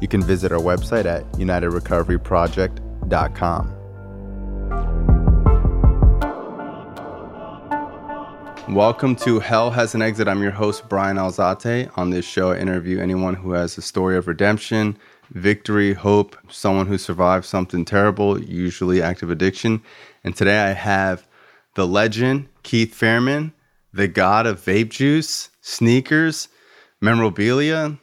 You can visit our website at unitedrecoveryproject.com. Welcome to Hell Has an Exit. I'm your host, Brian Alzate. On this show, I interview anyone who has a story of redemption, victory, hope, someone who survived something terrible, usually active addiction. And today I have the legend, Keith Fairman, the god of vape juice, sneakers, memorabilia,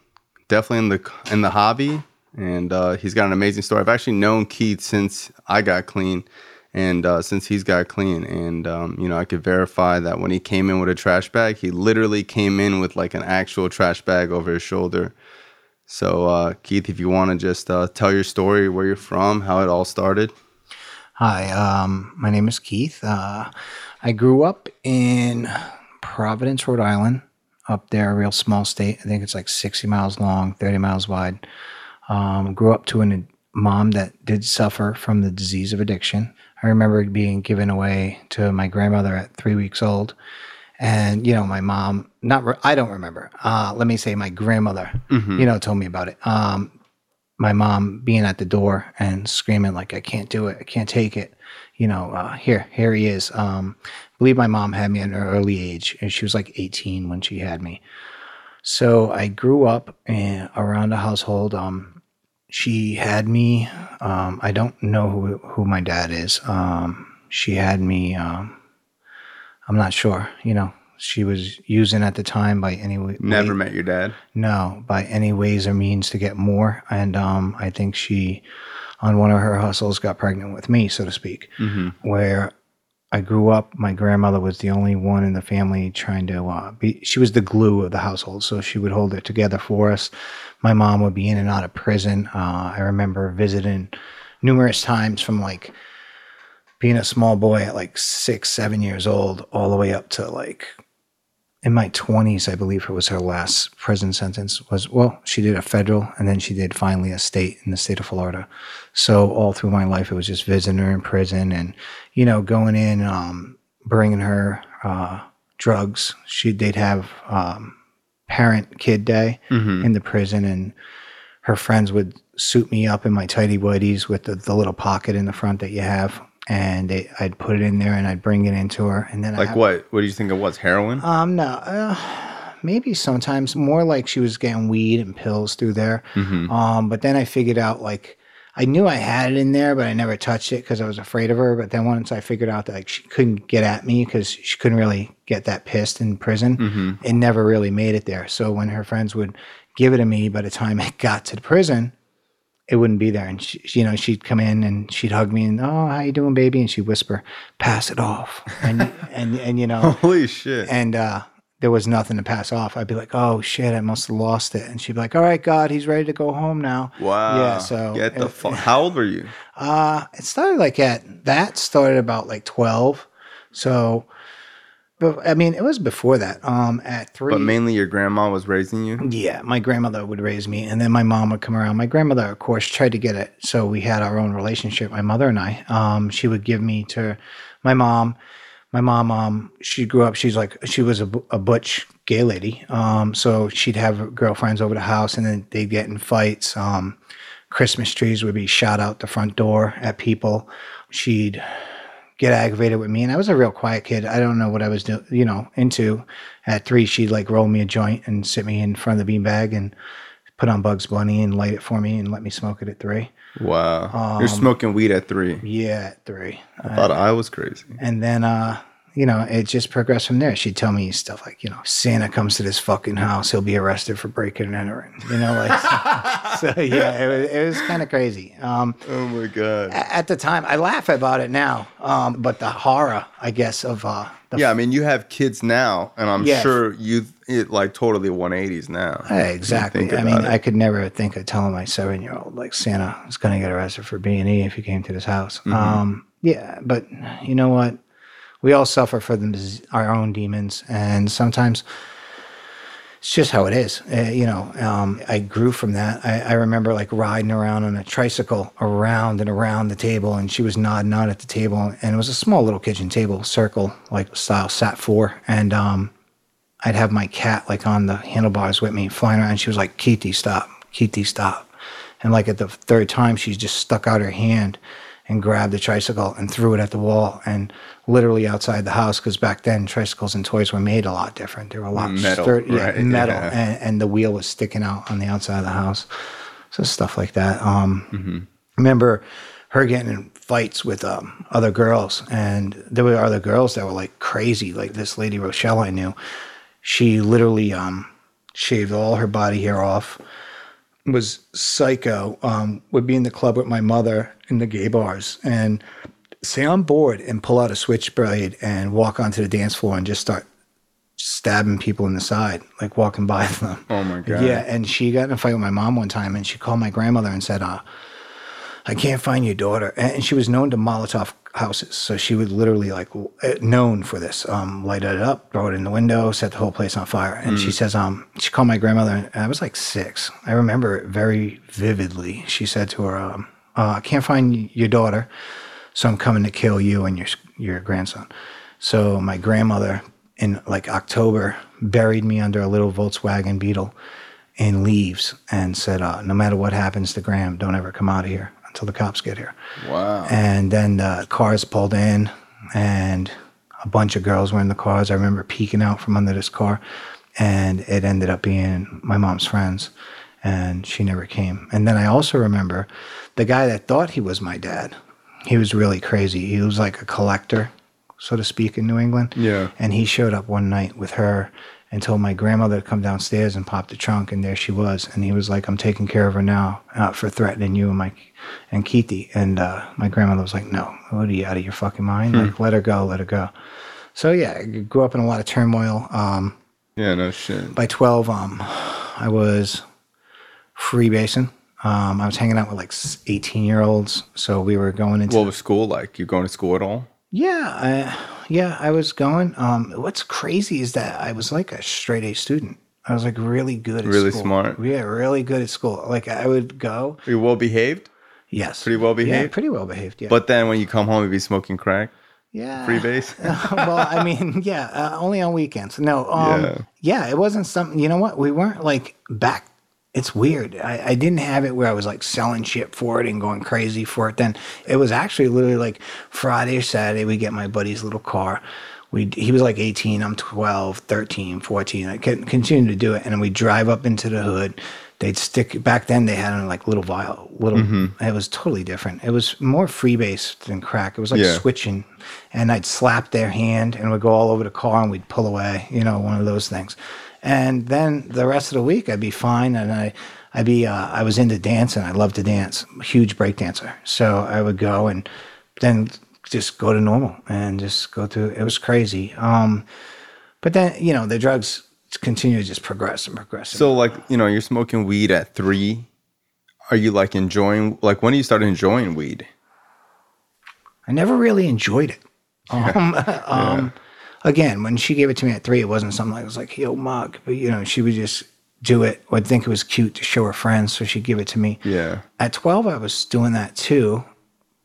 definitely in the in the hobby. And uh, he's got an amazing story. I've actually known Keith since I got clean and uh, since he's got clean and um, you know i could verify that when he came in with a trash bag he literally came in with like an actual trash bag over his shoulder so uh, keith if you want to just uh, tell your story where you're from how it all started Hi, um, my name is Keith. Uh, I grew up in Providence, Rhode Island, up there, a real small state. I think it's like 60 miles long, 30 miles wide. Um, grew up to a mom that did suffer from the disease of addiction. I remember being given away to my grandmother at three weeks old. And, you know, my mom, not, re- I don't remember. Uh, let me say my grandmother, you know, told me about it. Um, my mom being at the door and screaming like I can't do it, I can't take it. You know, uh, here, here he is. Um, believe my mom had me at an early age, and she was like 18 when she had me. So I grew up in, around a household. Um, she had me. Um, I don't know who who my dad is. Um, she had me. Um, I'm not sure. You know, she was using at the time by any way. never met your dad No, by any ways or means to get more. And um, I think she, on one of her hustles, got pregnant with me, so to speak. Where I grew up, my grandmother was the only one in the family trying to uh, be. She was the glue of the household, so she would hold it together for us. My mom would be in and out of prison. Uh, I remember visiting numerous times from like being a small boy at like six, seven years old, all the way up to like in my 20s, I believe it was her last prison sentence was, well, she did a federal and then she did finally a state in the state of Florida. So all through my life, it was just visiting her in prison and, you know, going in, um, bringing her, uh, drugs. She, they'd have, um, parent kid day in the prison and her friends would suit me up in my tidy whities with the, the little pocket in the front that you have. And they, I'd put it in there and I'd bring it into her. And then I like have- what what do you think it was heroin um, no, uh, maybe sometimes more like she was getting weed and pills through there. Um, but then I figured out like I knew I had it in there, but I never touched it because I was afraid of her. But then once I figured out that like she couldn't get at me because she couldn't really get that pissed in prison, it never really made it there. So when her friends would give it to me, by the time it got to the prison, it wouldn't be there. And she, you know, she'd come in and she'd hug me and, oh, how you doing, baby? And she'd whisper, pass it off. And, and, and, you know, holy shit and uh, there was nothing to pass off. I'd be like, "Oh shit, I must have lost it." And she'd be like, "All right, God, he's ready to go home now." wow Yeah. So get the fuck how old were you Uh, it started like at that started about like twelve. So, but I mean, it was before that. Um, at three. but mainly your grandma was raising you Yeah, my grandmother would raise me, and then my mom would come around. My grandmother, of course, tried to get it, so we had our own relationship. My mother and I. Um, she would give me to my mom. My mom, um, she grew up. She's like she was a, a butch gay lady. Um, so she'd have girlfriends over the house, and then they'd get in fights. Um, Christmas trees would be shot out the front door at people. She'd get aggravated with me, and I was a real quiet kid. I don't know what I was, do, you know, into. At three, she'd like roll me a joint and sit me in front of the beanbag and put on Bugs Bunny and light it for me and let me smoke it at three. wow Um, you're smoking weed at three Yeah, at three. i thought i was crazy And then, uh, you know, it just progressed from there. She'd tell me stuff like, you know, Santa comes to this fucking house, he'll be arrested for breaking and entering. You know, like, so yeah, it was, it was kind of crazy. Um, oh my god. At the time, I laugh about it now, um, but the horror, I guess, of uh, yeah, I mean, you have kids now, and I'm Yeah. sure you it like totally 180s now. Yeah, exactly. I mean, it. I could never think of telling my seven year old like Santa is going to get arrested for B and E if he came to this house. Mm-hmm. Um, yeah, but you know what? We all suffer for them, our own demons, and sometimes it's just how it is. Uh, you know, um, I grew from that. I, I remember like riding around on a tricycle around and around the table, and she was nodding out at the table, and it was a small little kitchen table, circle like style, sat four, and um, I'd have my cat like on the handlebars with me, flying around. She was like, "Kitty, stop! Kitty, stop!" And like at the third time, she just stuck out her hand and grabbed the tricycle and threw it at the wall and literally outside the house because back then tricycles and toys were made a lot different. They were a lot Metal, sturdy, yeah, metal, yeah. And, and the wheel was sticking out on the outside of the house. So stuff like that. Um, Mm-hmm. Remember her getting in fights with um, other girls, and there were other girls that were like crazy. Like this lady Rochelle I knew, she literally um, shaved all her body hair off. Was psycho. Um, would be in the club with my mother in the gay bars and say I'm bored and pull out a switchblade and walk onto the dance floor and just start stabbing people in the side, like walking by them. Oh my God. Yeah, and she got in a fight with my mom one time, and she called my grandmother and said, uh, "I can't find your daughter." And she was known to Molotov houses, so she would literally like uh, known for this. Um, light it up, throw it in the window, set the whole place on fire. And she says, um, she called my grandmother. And I was like six. I remember it very vividly. She said to her, um, uh, "I can't find your daughter." so I'm coming to kill you and your your grandson. So my grandmother in like October buried me under a little Volkswagen Beetle in leaves and said, uh, "No matter what happens to Graham, don't ever come out of here until the cops get here." Wow. And then the cars pulled in, and a bunch of girls were in the cars. I remember peeking out from under this car, and it ended up being my mom's friends, and she never came. And then I also remember the guy that thought he was my dad. He was really crazy. He was like a collector, so to speak, in New England. Yeah. And he showed up one night with her and told my grandmother to come downstairs and pop the trunk, and there she was. And he was like, "I'm taking care of her now uh, for threatening you and my and Keithy." And uh, my grandmother was like, "No, what are you out of your fucking mind? Like, let her go, let her go." So yeah, I grew up in a lot of turmoil. Um, yeah, no shit. by 12, um, I was freebasing. Um, I was hanging out with like 18 year olds. So we were going into What was school like? You going to school at all? Yeah, I, yeah, I was going. Um, what's crazy is that I was like a straight A student. I was like really good at Really school. smart. Yeah, really good at school. Like I would go. Were you well behaved? Yes. Pretty well Yeah, behaved? pretty well behaved. Yeah. But then when you come home, you'd be smoking crack? yeah. Free base? well, I mean, yeah, uh, only on weekends. No, um, Yeah. yeah. it wasn't something. You know what? We weren't like back. It's weird. I, I didn't have it where I was like selling shit for it and going crazy for it. Then it was actually literally like Friday or Saturday. We get my buddy's little car. We he was like 18. I'm 12, 13, 14. I can continue to do it, and then we drive up into the hood. They'd stick back then. They had in like little vial, little. Mm-hmm. It was totally different. It was more freebase than crack. It was like Yeah. switching, and I'd slap their hand and we'd go all over the car and we'd pull away, you know, one of those things. And then the rest of the week I'd be fine, and I, I'd be, uh, I was into dancing. I loved to dance, huge break dancer. So I would go and then just go to normal and just go through. It was crazy. Um, but then you know the drugs continue to just progress and progress. So, like, you know, you're smoking weed at three. Are you like enjoying, like, when do you start enjoying weed? I never really enjoyed it. Um, um, Again, when she gave it to me at three, it wasn't something like it was like, yo, mug. But, you know, she would just do it. I'd think it was cute to show her friends. So she'd give it to me. Yeah. At 12, I was doing that too.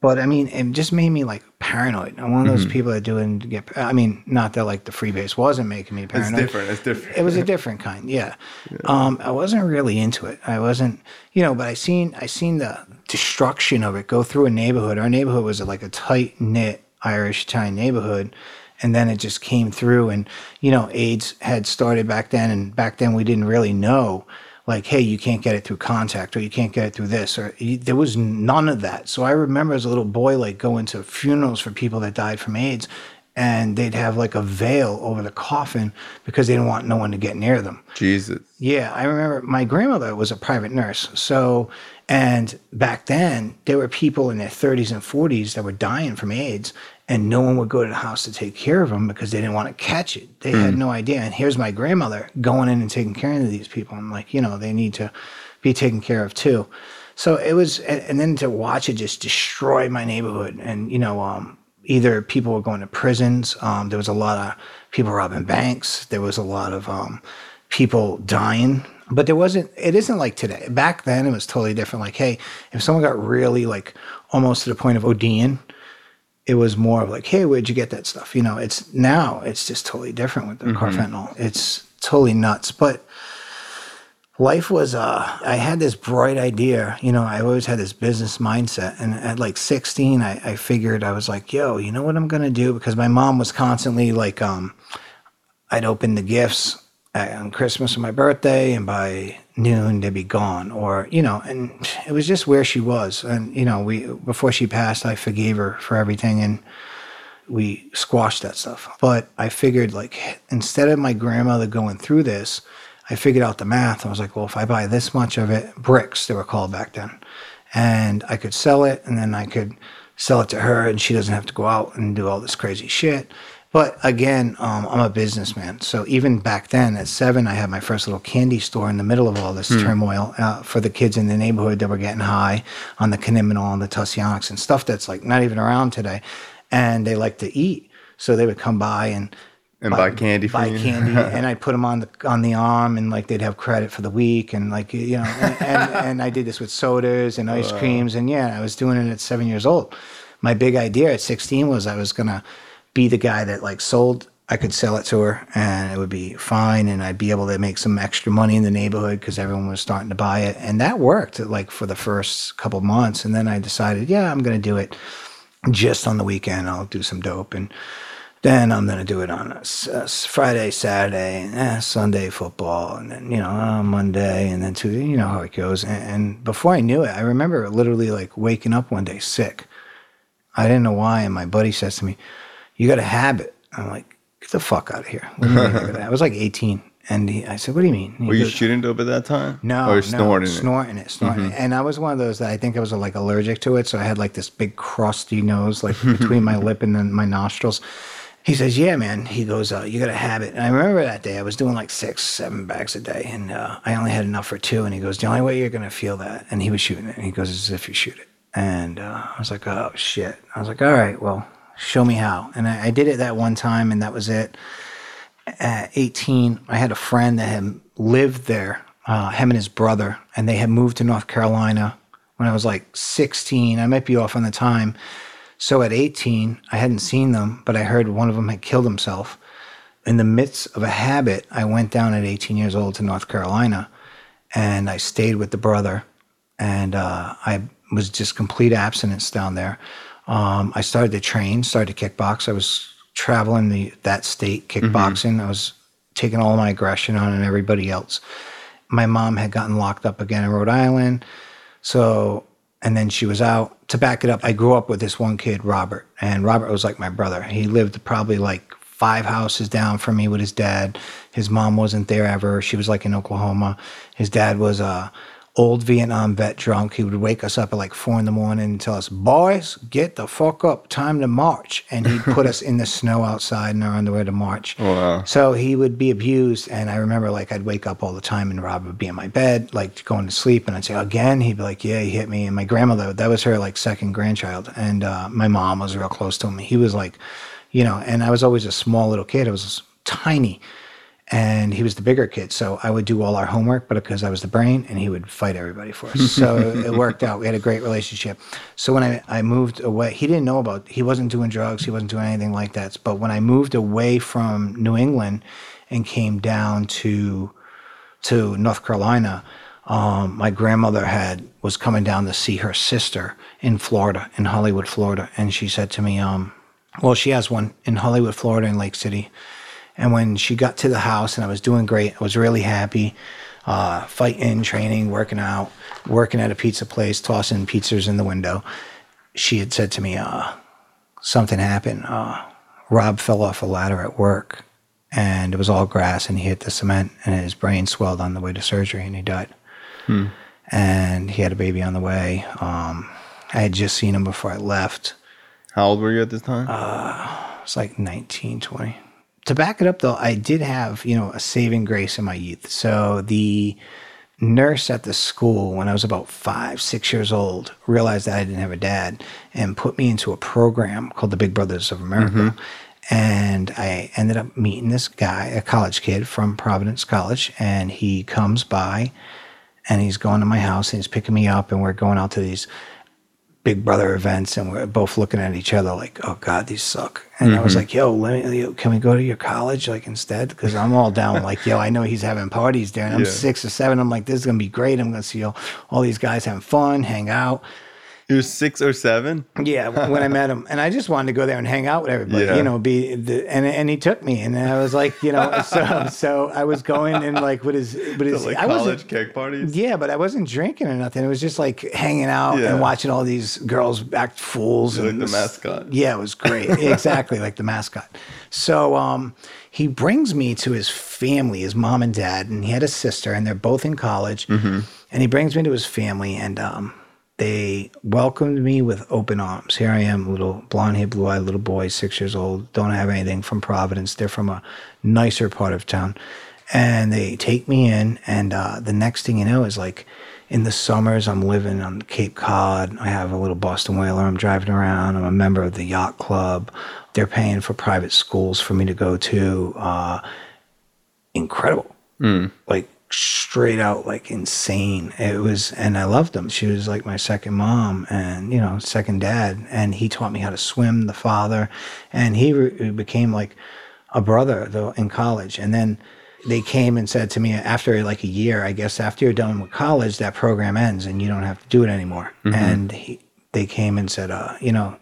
But I mean, it just made me like paranoid. I'm one of those people that do it and get, I mean, not that like the freebase wasn't making me paranoid. It's different. It's different. It was a different kind, yeah. Um, I wasn't really into it. I wasn't, you know, but I seen I seen the destruction of it go through a neighborhood. Our neighborhood was like a tight knit Irish Italian neighborhood, and then it just came through. And you know, AIDS had started back then, and back then we didn't really know. Like, hey, you can't get it through contact, or you can't get it through this, or there was none of that. So I remember as a little boy, like going to funerals for people that died from AIDS, and they'd have like a veil over the coffin because they didn't want no one to get near them. Jesus. Yeah, I remember my grandmother was a private nurse. So, and back then, there were people in their 30s and 40s that were dying from AIDS, and no one would go to the house to take care of them because they didn't want to catch it. They had no idea. And here's my grandmother going in and taking care of these people. I'm like, you know, they need to be taken care of too. So it was, and, and then to watch it just destroy my neighborhood. And, you know, um, either people were going to prisons. Um, there was a lot of people robbing banks. There was a lot of um, people dying. But there wasn't, it isn't like today. Back then, it was totally different. Like, hey, if someone got really like almost to the point of ODing, it was more of like, hey, where'd you get that stuff? You know, it's now it's just totally different with the carfentanil. It's totally nuts. But life was uh i had this bright idea you know i always had this business mindset and at like 16 i, I figured i was like yo you know what i'm gonna do because my mom was constantly like um i'd open the gifts on christmas or my birthday and by noon they'd be gone or you know and it was just where she was and you know we before she passed i forgave her for everything and we squashed that stuff but i figured like instead of my grandmother going through this I figured out the math. I was like, well, if I buy this much of it, bricks, they were called back then, and I could sell it, and then I could sell it to her, and she doesn't have to go out and do all this crazy shit. But again, um, I'm a businessman. So even back then at seven, I had my first little candy store in the middle of all this turmoil uh, for the kids in the neighborhood that were getting high on the Caniminol and the Tussionex and stuff that's like not even around today. And they like to eat. So they would come by and And buy candy for buy you. candy, and I'd put them on the on the arm, and like they'd have credit for the week, and like you know, and, and, and I did this with sodas and ice creams, and yeah, I was doing it at seven years old. My big idea at sixteen was I was gonna be the guy that like sold. I could sell it to her, and it would be fine, and I'd be able to make some extra money in the neighborhood because everyone was starting to buy it, and that worked like for the first couple months, and then I decided, yeah, I'm gonna do it just on the weekend. I'll do some dope and then I'm gonna do it on a, a Friday, Saturday, and eh, Sunday football, and then you know uh, Monday, and then Tuesday. You know how it goes. And, and before I knew it, I remember literally like waking up one day sick. I didn't know why, and my buddy says to me, "You got a habit." I'm like, "Get the fuck out of here!" What do you mean I got a habit? I was like 18, and he, I said, "What do you mean?" Were you goes, shooting dope at that time? no, Or no, snorting it? Mm-hmm. snorting it, it. And I was one of those that I think I was like allergic to it, so I had like this big crusty nose, like between my lip and then my nostrils. He says, "Yeah, man." He goes, uh, "You got a habit." And I remember that day I was doing like six, seven bags a day, and uh, I only had enough for two. And he goes, "The only way you're gonna feel that," and he was shooting it, and he goes, "Is if you shoot it." And uh, I was like, "Oh shit!" I was like, "All right, well, show me how." And I, I did it that one time, and that was it at 18, I had a friend that had lived there, uh, him and his brother, and they had moved to North Carolina when I was like 16. I might be off on the time. So at 18, I hadn't seen them, but I heard one of them had killed himself. In the midst of a habit, I went down at 18 years old to North Carolina and I stayed with the brother and uh, I was just complete abstinence down there. Um, I started to train, started to kickbox. I was traveling the that state kickboxing. I was taking all my aggression on and everybody else. My mom had gotten locked up again in Rhode Island, so and then she was out. To back it up, I grew up with this one kid, Robert, and Robert was like my brother. He lived probably like five houses down from me with his dad. His mom wasn't there ever. She was like in Oklahoma. His dad was a old Vietnam vet drunk. He would wake us up at like four in the morning and tell us, "Boys, get the fuck up, time to march." And he'd put us in the snow outside in our underwear to march. Wow. So he would be abused, and I remember like I'd wake up all the time, and Rob would be in my bed, like going to sleep, and I'd say again. He'd be like, "Yeah, he hit me." And my grandmother, that was her like second grandchild, and uh, my mom was real close to him. He was like, you know, and I was always a small little kid. I was tiny, and he was the bigger kid. So I would do all our homework, but because I was the brain, and he would fight everybody for us. So it worked out. We had a great relationship. So when I, I moved away, he didn't know about, he wasn't doing drugs, he wasn't doing anything like that. But when I moved away from New England and came down to, to North Carolina, um, my grandmother had was coming down to see her sister in Florida, in Hollywood, Florida, and she said to me, um, well, she has one in Hollywood, Florida, in Lake City. And when she got to the house and I was doing great, I was really happy, uh, fighting, training, working out, working at a pizza place, tossing pizzas in the window. She had said to me, uh, something happened. Uh, Rob fell off a ladder at work and it was all grass and he hit the cement and his brain swelled on the way to surgery and he died. And he had a baby on the way. Um, I had just seen him before I left. How old were you at this time? It was like 19, 20. To back it up though, I did have, you know, a saving grace in my youth. So the nurse at the school when I was about five, six years old realized that I didn't have a dad and put me into a program called the Big Brothers of America. Mm-hmm. And I ended up meeting this guy, a college kid from Providence College, and he comes by and he's going to my house and he's picking me up and we're going out to these big brother events and we're both looking at each other like oh god these suck. And i was mm-hmm. like yo let me can we go to your college like instead? Because i'm all down like yo i know he's having parties there and i'm Yeah. six or seven. I'm like this is gonna be great. I'm gonna see all, all these guys having fun hang out you was six or seven. yeah when i met him and i just wanted to go there and hang out with everybody Yeah. you know be the, and and he took me and i was like you know so so i was going and like with his with like i college cake parties. yeah, but I wasn't drinking or nothing. It was just like hanging out Yeah. and watching all these girls act fools. You're like the mascot. Yeah, it was great. exactly like the mascot. So um, he brings me to his family, his mom and dad, and he had a sister, and they're both in college. Mm-hmm. And he brings me to his family, and um, they welcomed me with open arms. Here I am, little blonde haired, blue eyed little boy, six years old, don't have anything from Providence. They're from a nicer part of town. And they take me in, and uh, the next thing you know is like in the summers, I'm living on Cape Cod. I have a little Boston whaler. I'm driving around. I'm a member of the yacht club. They're paying for private schools for me to go to. Uh, incredible like straight out like insane. It was and i loved them she was like my second mom and you know second dad and he taught me how to swim the father and he re- became like a brother though in college. And then they came and said to me after like a year i guess after you're done with college that program ends and you don't have to do it anymore. And he, they came and said uh, you know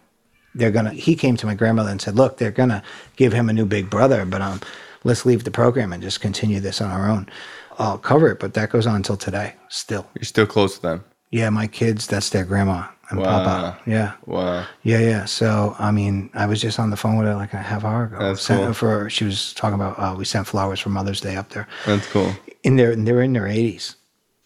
they're gonna he came to my grandmother and said look they're gonna give him a new big brother but um let's leave the program and just continue this on our own i'll cover it but that goes on until today still. You're still close to them. yeah my kids that's their grandma and Wow. papa yeah. Wow. yeah yeah. So i mean i was just on the phone with her like a half hour ago. That's Sent cool. for she was talking about uh, we sent flowers for mother's day up there. That's cool. in their they're in their 80s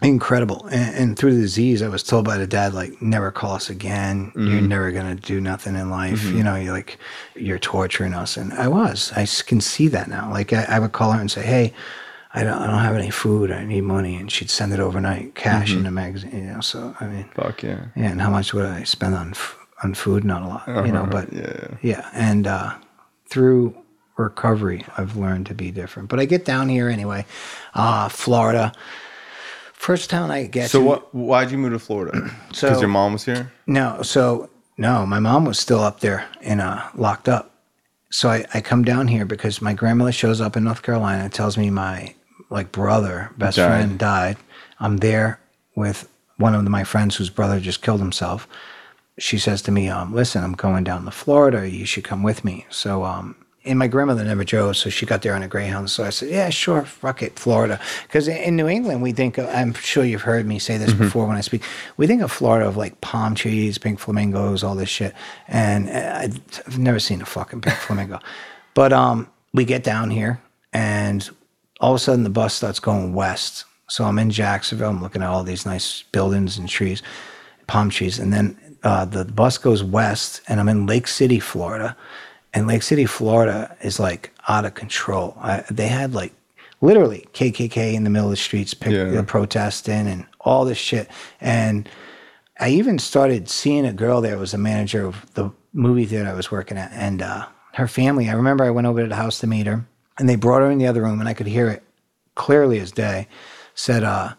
incredible. And, and through the disease i was told by the dad like never call us again. You're never going to do nothing in life. You know you're like you're torturing us. And i was. I can see that now. Like I, I would call her and say hey I don't, I don't have any food i need money and she'd send it overnight cash in the magazine you know so i mean Fuck yeah. yeah and how much would i spend on f- on food not a lot you know Uh-huh, but yeah. yeah and uh through recovery i've learned to be different but i get down here anyway uh florida first town i get So to, what? Why'd you move to Florida? Because So- your mom was here. no so no my mom was still up there in uh locked up so I, I come down here because my grandmother shows up in north carolina and tells me my like brother best Died. friend died i'm there with one of my friends whose brother just killed himself she says to me, um, listen, I'm going down to Florida. You should come with me. So, um, and my grandmother never drove, so she got there on a Greyhound. So I said, yeah, sure, fuck it, Florida. Because in New England, we think, of, I'm sure you've heard me say this before when I speak, we think of Florida of like palm trees, pink flamingos, all this shit. And uh, I've never seen a fucking pink flamingo. But um, we get down here, and all of a sudden the bus starts going west. So I'm in Jacksonville. I'm looking at all these nice buildings and trees, palm trees, and then uh, the bus goes west, and I'm in Lake City, Florida. And Lake City, Florida is like out of control. I, they had like literally KKK in the middle of the streets, pick, Yeah. uh, protesting and all this shit. And I even started seeing a girl there was a manager of the movie theater I was working at, and uh, her family. I remember I went over to the house to meet her, and they brought her in the other room, and I could hear it clearly as day. Said, uh,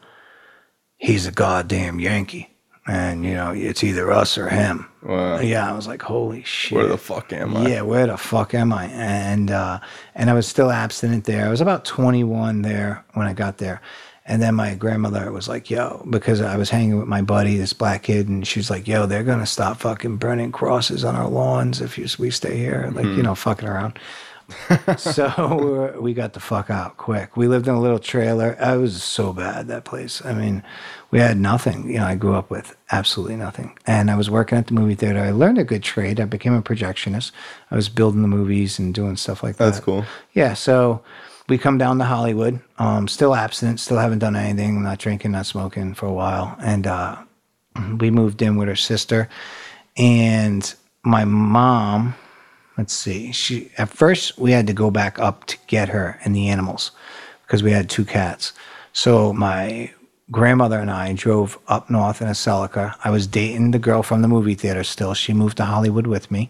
"He's a goddamn Yankee, and you know it's either us or him." Wow. Yeah, I was like, "Holy shit!" Where the fuck am I? Yeah, where the fuck am I? And uh, and I was still abstinent there. I was about 21 there when I got there. And then my grandmother was like, yo, because I was hanging with my buddy, this black kid, and she was like, yo, they're going to stop fucking burning crosses on our lawns if you, we stay here. Like, you know, fucking around. So we got the fuck out quick. We lived in a little trailer. I was so bad that place. I mean, we had nothing. You know, I grew up with absolutely nothing. And I was working at the movie theater. I learned a good trade. I became a projectionist. I was building the movies and doing stuff like that. That's cool. Yeah. So we come down to Hollywood. Um, still abstinent. Still haven't done anything. Not drinking. Not smoking for a while. And uh, we moved in with her sister. And my mom let's see. She at first we had to go back up to get her and the animals because we had two cats. So my grandmother and I drove up north in a Celica. I was dating the girl from the movie theater still. She moved to Hollywood with me.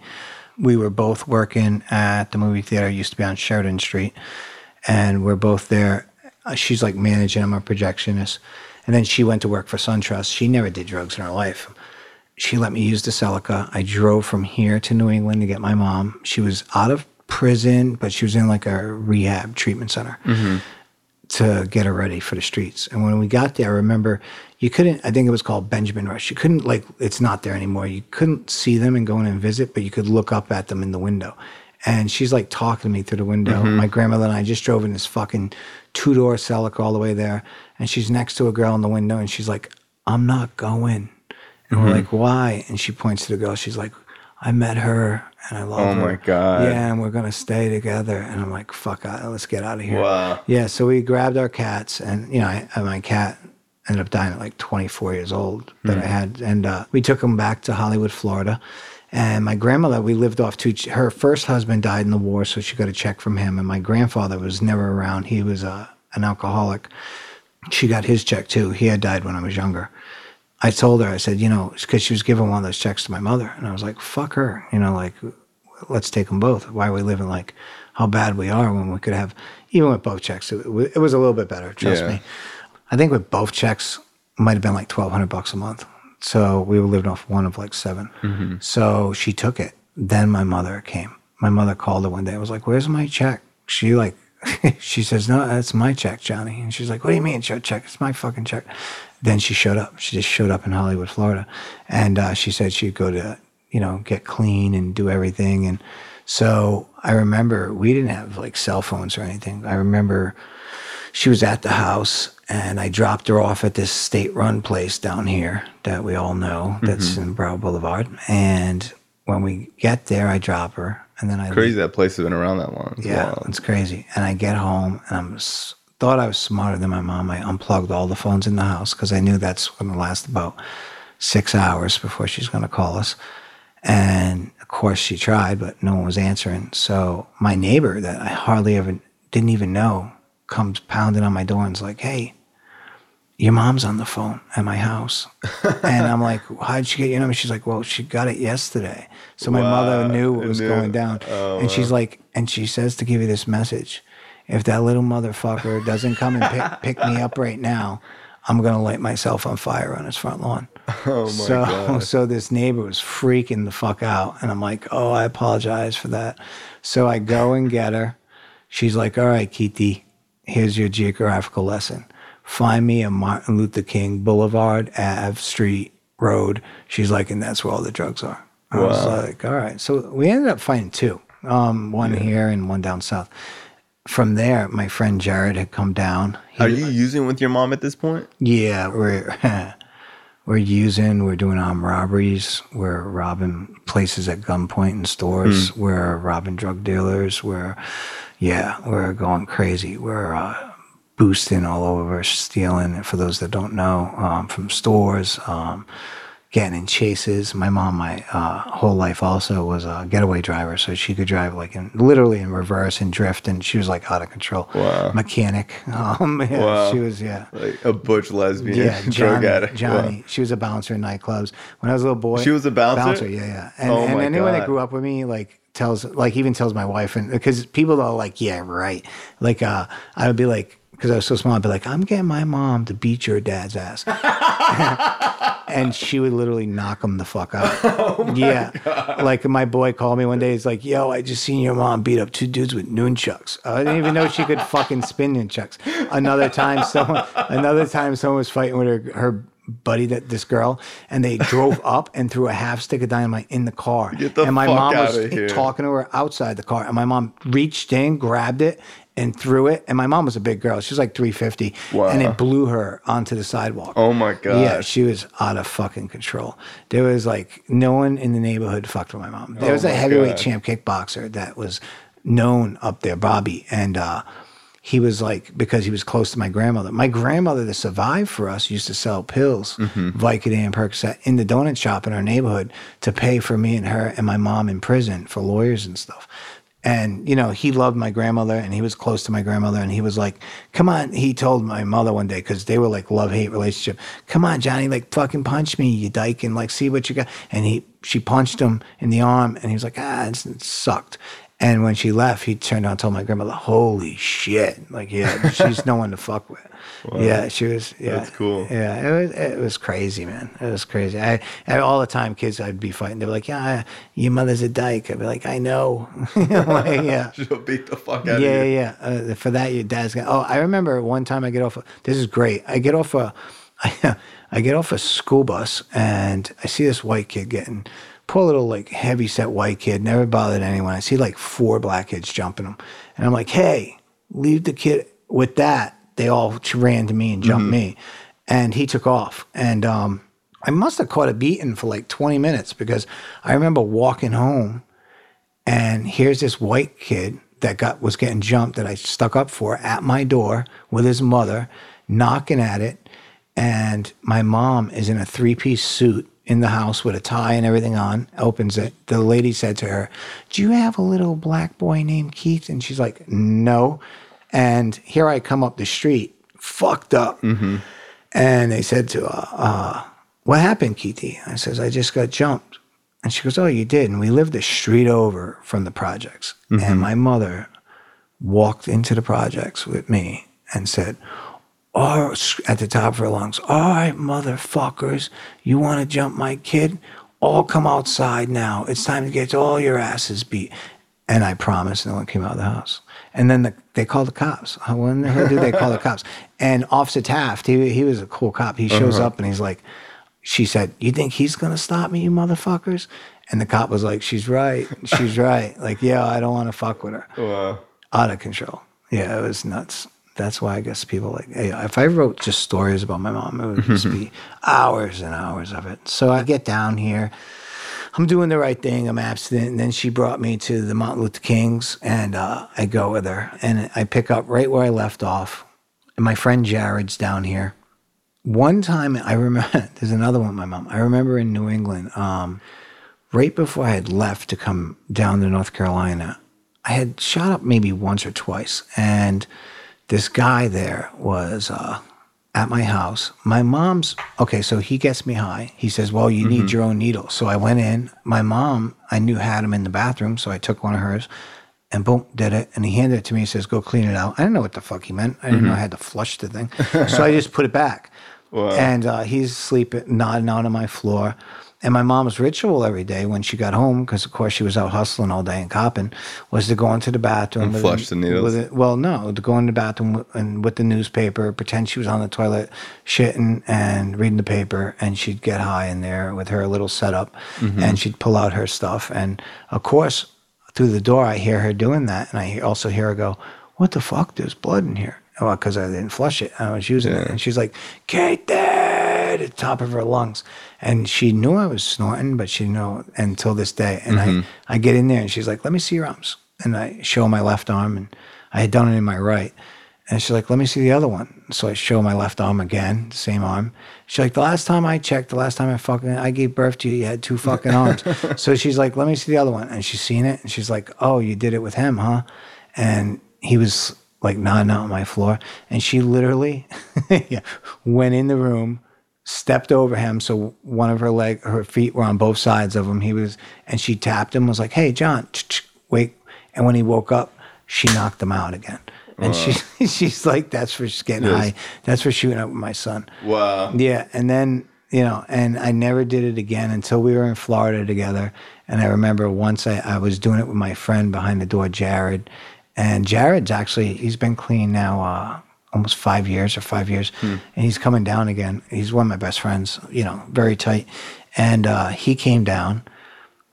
We were both working at the movie theater. It used to be on Sheridan Street, and we're both there. Uh, she's like managing. I'm a projectionist, and then she went to work for SunTrust. She never did drugs in her life she let me use the Celica. I drove from here to New England to get my mom. She was out of prison, but she was in like a rehab treatment center mm-hmm. to get her ready for the streets. And when we got there, I remember you couldn't, I think it was called Benjamin Rush. You couldn't, like, it's not there anymore. You couldn't see them and go in and visit, but you could look up at them in the window. And she's like talking to me through the window. Mm-hmm. My grandmother and I just drove in this fucking two door Celica all the way there. And she's next to a girl in the window and she's like, I'm not going. And mm-hmm. we're like, why? And she points to the girl. She's like, I met her and I love oh her. Oh my God. Yeah, and we're going to stay together. And I'm like, fuck, let's get out of here. Wow. Yeah, so we grabbed our cats and, you know, I, my cat ended up dying at like 24 years old that mm I had. And uh, we took him back to Hollywood, Florida. And my grandmother, we lived off two. Her first husband died in the war, so she got a check from him. And my grandfather was never around. He was uh, an alcoholic. She got his check too. He had died when I was younger. I told her, I said, you know, because she was giving one of those checks to my mother. And I was like, fuck her. You know, like, let's take them both. Why are we living like how bad we are when we could have, even with both checks, it, it was a little bit better, trust yeah. me. I think with both checks, might have been like 1200 bucks a month. So we were living off one of like 7 mm-hmm. So she took it. Then my mother came. My mother called her one day. I was like, where's my check? She like, she says, no, that's my check, Johnny. And she's like, what do you mean it's your check? It's my fucking check then she showed up. She just showed up in Hollywood, Florida, and uh, she said she'd go to you know get clean and do everything. And so I remember we didn't have like cell phones or anything. I remember she was at the house and I dropped her off at this state-run place down here that we all know that's mm-hmm. in Brow Boulevard. And when we get there, I drop her and then I crazy leave. that place has been around that long. It's yeah, wild. it's crazy. And I get home and I'm thought I was smarter than my mom. I unplugged all the phones in the house because I knew that's going to last about six hours before she's going to call us. And of course, she tried, but no one was answering. So my neighbor that I hardly ever didn't even know comes pounding on my door and's like, "Hey, your mom's on the phone at my house." and I'm like, "How'd she get your number?" She's like, "Well, she got it yesterday." So my wow. mother knew what was knew. going down, oh, and wow. she's like, and she says to give you this message if that little motherfucker doesn't come and pick, pick me up right now, I'm gonna light myself on fire on his front lawn. Oh my so, God. So this neighbor was freaking the fuck out, and I'm like, oh, I apologize for that. So I go and get her. She's like, all right, Kitty, here's your geographical lesson. Find me a Martin Luther King Boulevard, Ave Street Road. She's like, and that's where all the drugs are. I wow. was like, all right. So we ended up finding two, um, one yeah. here and one down south from there, my friend Jared had come down. He, Are you using with your mom at this point? Yeah, we're we're using. We're doing armed robberies. We're robbing places at gunpoint in stores. Mm. We're robbing drug dealers. We're yeah, we're going crazy. We're uh, boosting all over, stealing. For those that don't know, um, from stores. Um, getting in chases. My mom, my uh, whole life also was a getaway driver, so she could drive like in literally in reverse and drift, and she was like out of control. Wow. Mechanic. Um, yeah, wow. She was yeah. Like a butch lesbian. Yeah, Johnny, drug addict. Johnny. Wow. She was a bouncer in nightclubs. When I was a little boy, she was a bouncer. Bouncer. Yeah, yeah. And, oh and anyone God. that grew up with me, like tells like even tells my wife and because people are like yeah right like uh i would be like because I was so small, I'd be like, I'm getting my mom to beat your dad's ass. and she would literally knock him the fuck out. Oh yeah. God. Like my boy called me one day. He's like, yo, I just seen your mom beat up two dudes with nunchucks. I didn't even know she could fucking spin nunchucks. Another time someone another time someone was fighting with her her buddy that this girl, and they drove up and threw a half stick of dynamite in the car. Get the and my mom was talking to her outside the car, and my mom reached in, grabbed it, and threw it. And my mom was a big girl; she was like three fifty, Wow. and it blew her onto the sidewalk. Oh my god. Yeah, she was out of fucking control. There was like no one in the neighborhood fucked with my mom. There Oh was a heavyweight God. champ kickboxer that was known up there, Bobby, and uh, he was like because he was close to my grandmother. My grandmother, that survived for us, used to sell pills, Mm-hmm. Vicodin and Percocet, in the donut shop in our neighborhood to pay for me and her and my mom in prison for lawyers and stuff. And you know, he loved my grandmother, and he was close to my grandmother. And he was like, "Come on," he told my mother one day because they were like love hate relationship. Come on, Johnny, like fucking punch me, you dyke, and like see what you got. And he, she punched him in the arm, and he was like, "Ah, it sucked." And when she left, he turned around and told my grandmother, "Holy shit! Like, yeah, she's no one to fuck with." Yeah, she was. Yeah, That's cool. Yeah, it was. It was crazy, man. It was crazy. I, I all the time, kids, I'd be fighting. They'd be like, "Yeah, your mother's a dyke." I'd be like, "I know." Like, yeah. She'll beat the fuck out Yeah, of you. yeah. Uh, for that, your dad's gonna. Oh, I remember one time I get off. A, this is great. I get off a, I, I get off a school bus and I see this white kid getting, poor little like heavy set white kid, never bothered anyone. I see like four black kids jumping him, and I'm like, hey, leave the kid with that. They all ran to me and jumped me, and he took off. And um, I must have caught a beating for like 20 minutes because I remember walking home and here's this white kid that got was getting jumped that I stuck up for at my door with his mother, knocking at it, and my mom is in a three piece suit in the house with a tie and everything on. Opens it. The lady said to her, "Do you have a little black boy named Keith?" And she's like, "No." And here I come up the street, fucked up, mm-hmm. and they said to her, uh, "What happened, Keithy?" I says, "I just got jumped." And she goes, Oh, you did. And we lived a street over from the projects. And mm-hmm. my mother walked into the projects with me and said, Oh, at the top of her lungs, All right, motherfuckers, you want to jump my kid? All come outside now. It's time to get all your asses beat. And I promised no one came out of the house. And then the, they called the cops. How when the hell did they call the cops? And Officer Taft, he, he was a cool cop. He shows uh-huh. up and he's like, she said, You think he's going to stop me, you motherfuckers? And the cop was like, She's right. She's right. Like, yeah, I don't want to fuck with her. Wow. Out of control. Yeah, it was nuts. That's why I guess people like, hey, if I wrote just stories about my mom, it would just be hours and hours of it. So I get down here. I'm doing the right thing. I'm abstinent. And then she brought me to the Martin Luther Kings, and uh, I go with her. And I pick up right where I left off. And my friend Jared's down here one time I remember there's another one with my mom. I remember in New England, um, right before I had left to come down to North Carolina, I had shot up maybe once or twice, and this guy there was uh, at my house. My mom's okay, so he gets me high. He says, "Well, you need your own needle." So I went in. My mom, I knew had him in the bathroom, so I took one of hers. And boom, did it. And he handed it to me. He says, "Go clean it out." I didn't know what the fuck he meant. I didn't know I had to flush the thing, so I just put it back. And uh, he's sleeping, nodding out on my floor. And my mom's ritual every day when she got home, because of course she was out hustling all day and copping, was to go into the bathroom And with flush the needles? with it- well, no, to go in the bathroom with, and with the newspaper, pretend she was on the toilet, shitting and reading the paper, and she'd get high in there with her little setup, Mm-hmm. and she'd pull out her stuff. And of course, through the door, I hear her doing that, and I also hear her go, "What the fuck? There's blood in here." Well, because I didn't flush it, I was using it, and she's like, "Kate, there!" At the top of her lungs, and she knew I was snorting, but she didn't know until this day. And I, mm-hmm. I get in there, and she's like, "Let me see your arms," and I show my left arm, and I had done it in my right. And she's like, let me see the other one. So I show my left arm again, same arm. She's like, the last time I checked, the last time I fucking, I gave birth to you, you had two fucking arms. so she's like, let me see the other one. And she's seen it. And she's like, oh, you did it with him, huh? And he was like nodding out on my floor. And she literally yeah, went in the room, stepped over him. So one of her leg, her feet were on both sides of him. He was, and she tapped him, was like, hey, John, wake. And when he woke up, she knocked him out again. And she, she's like, that's for getting Yes. high. That's for shooting up with my son. Wow. Yeah. And then, you know, and I never did it again until we were in Florida together. And I remember once I, I was doing it with my friend behind the door, Jared. And Jared's actually, he's been clean now uh, almost five years or five years, and he's coming down again. He's one of my best friends, you know, very tight. And uh, he came down,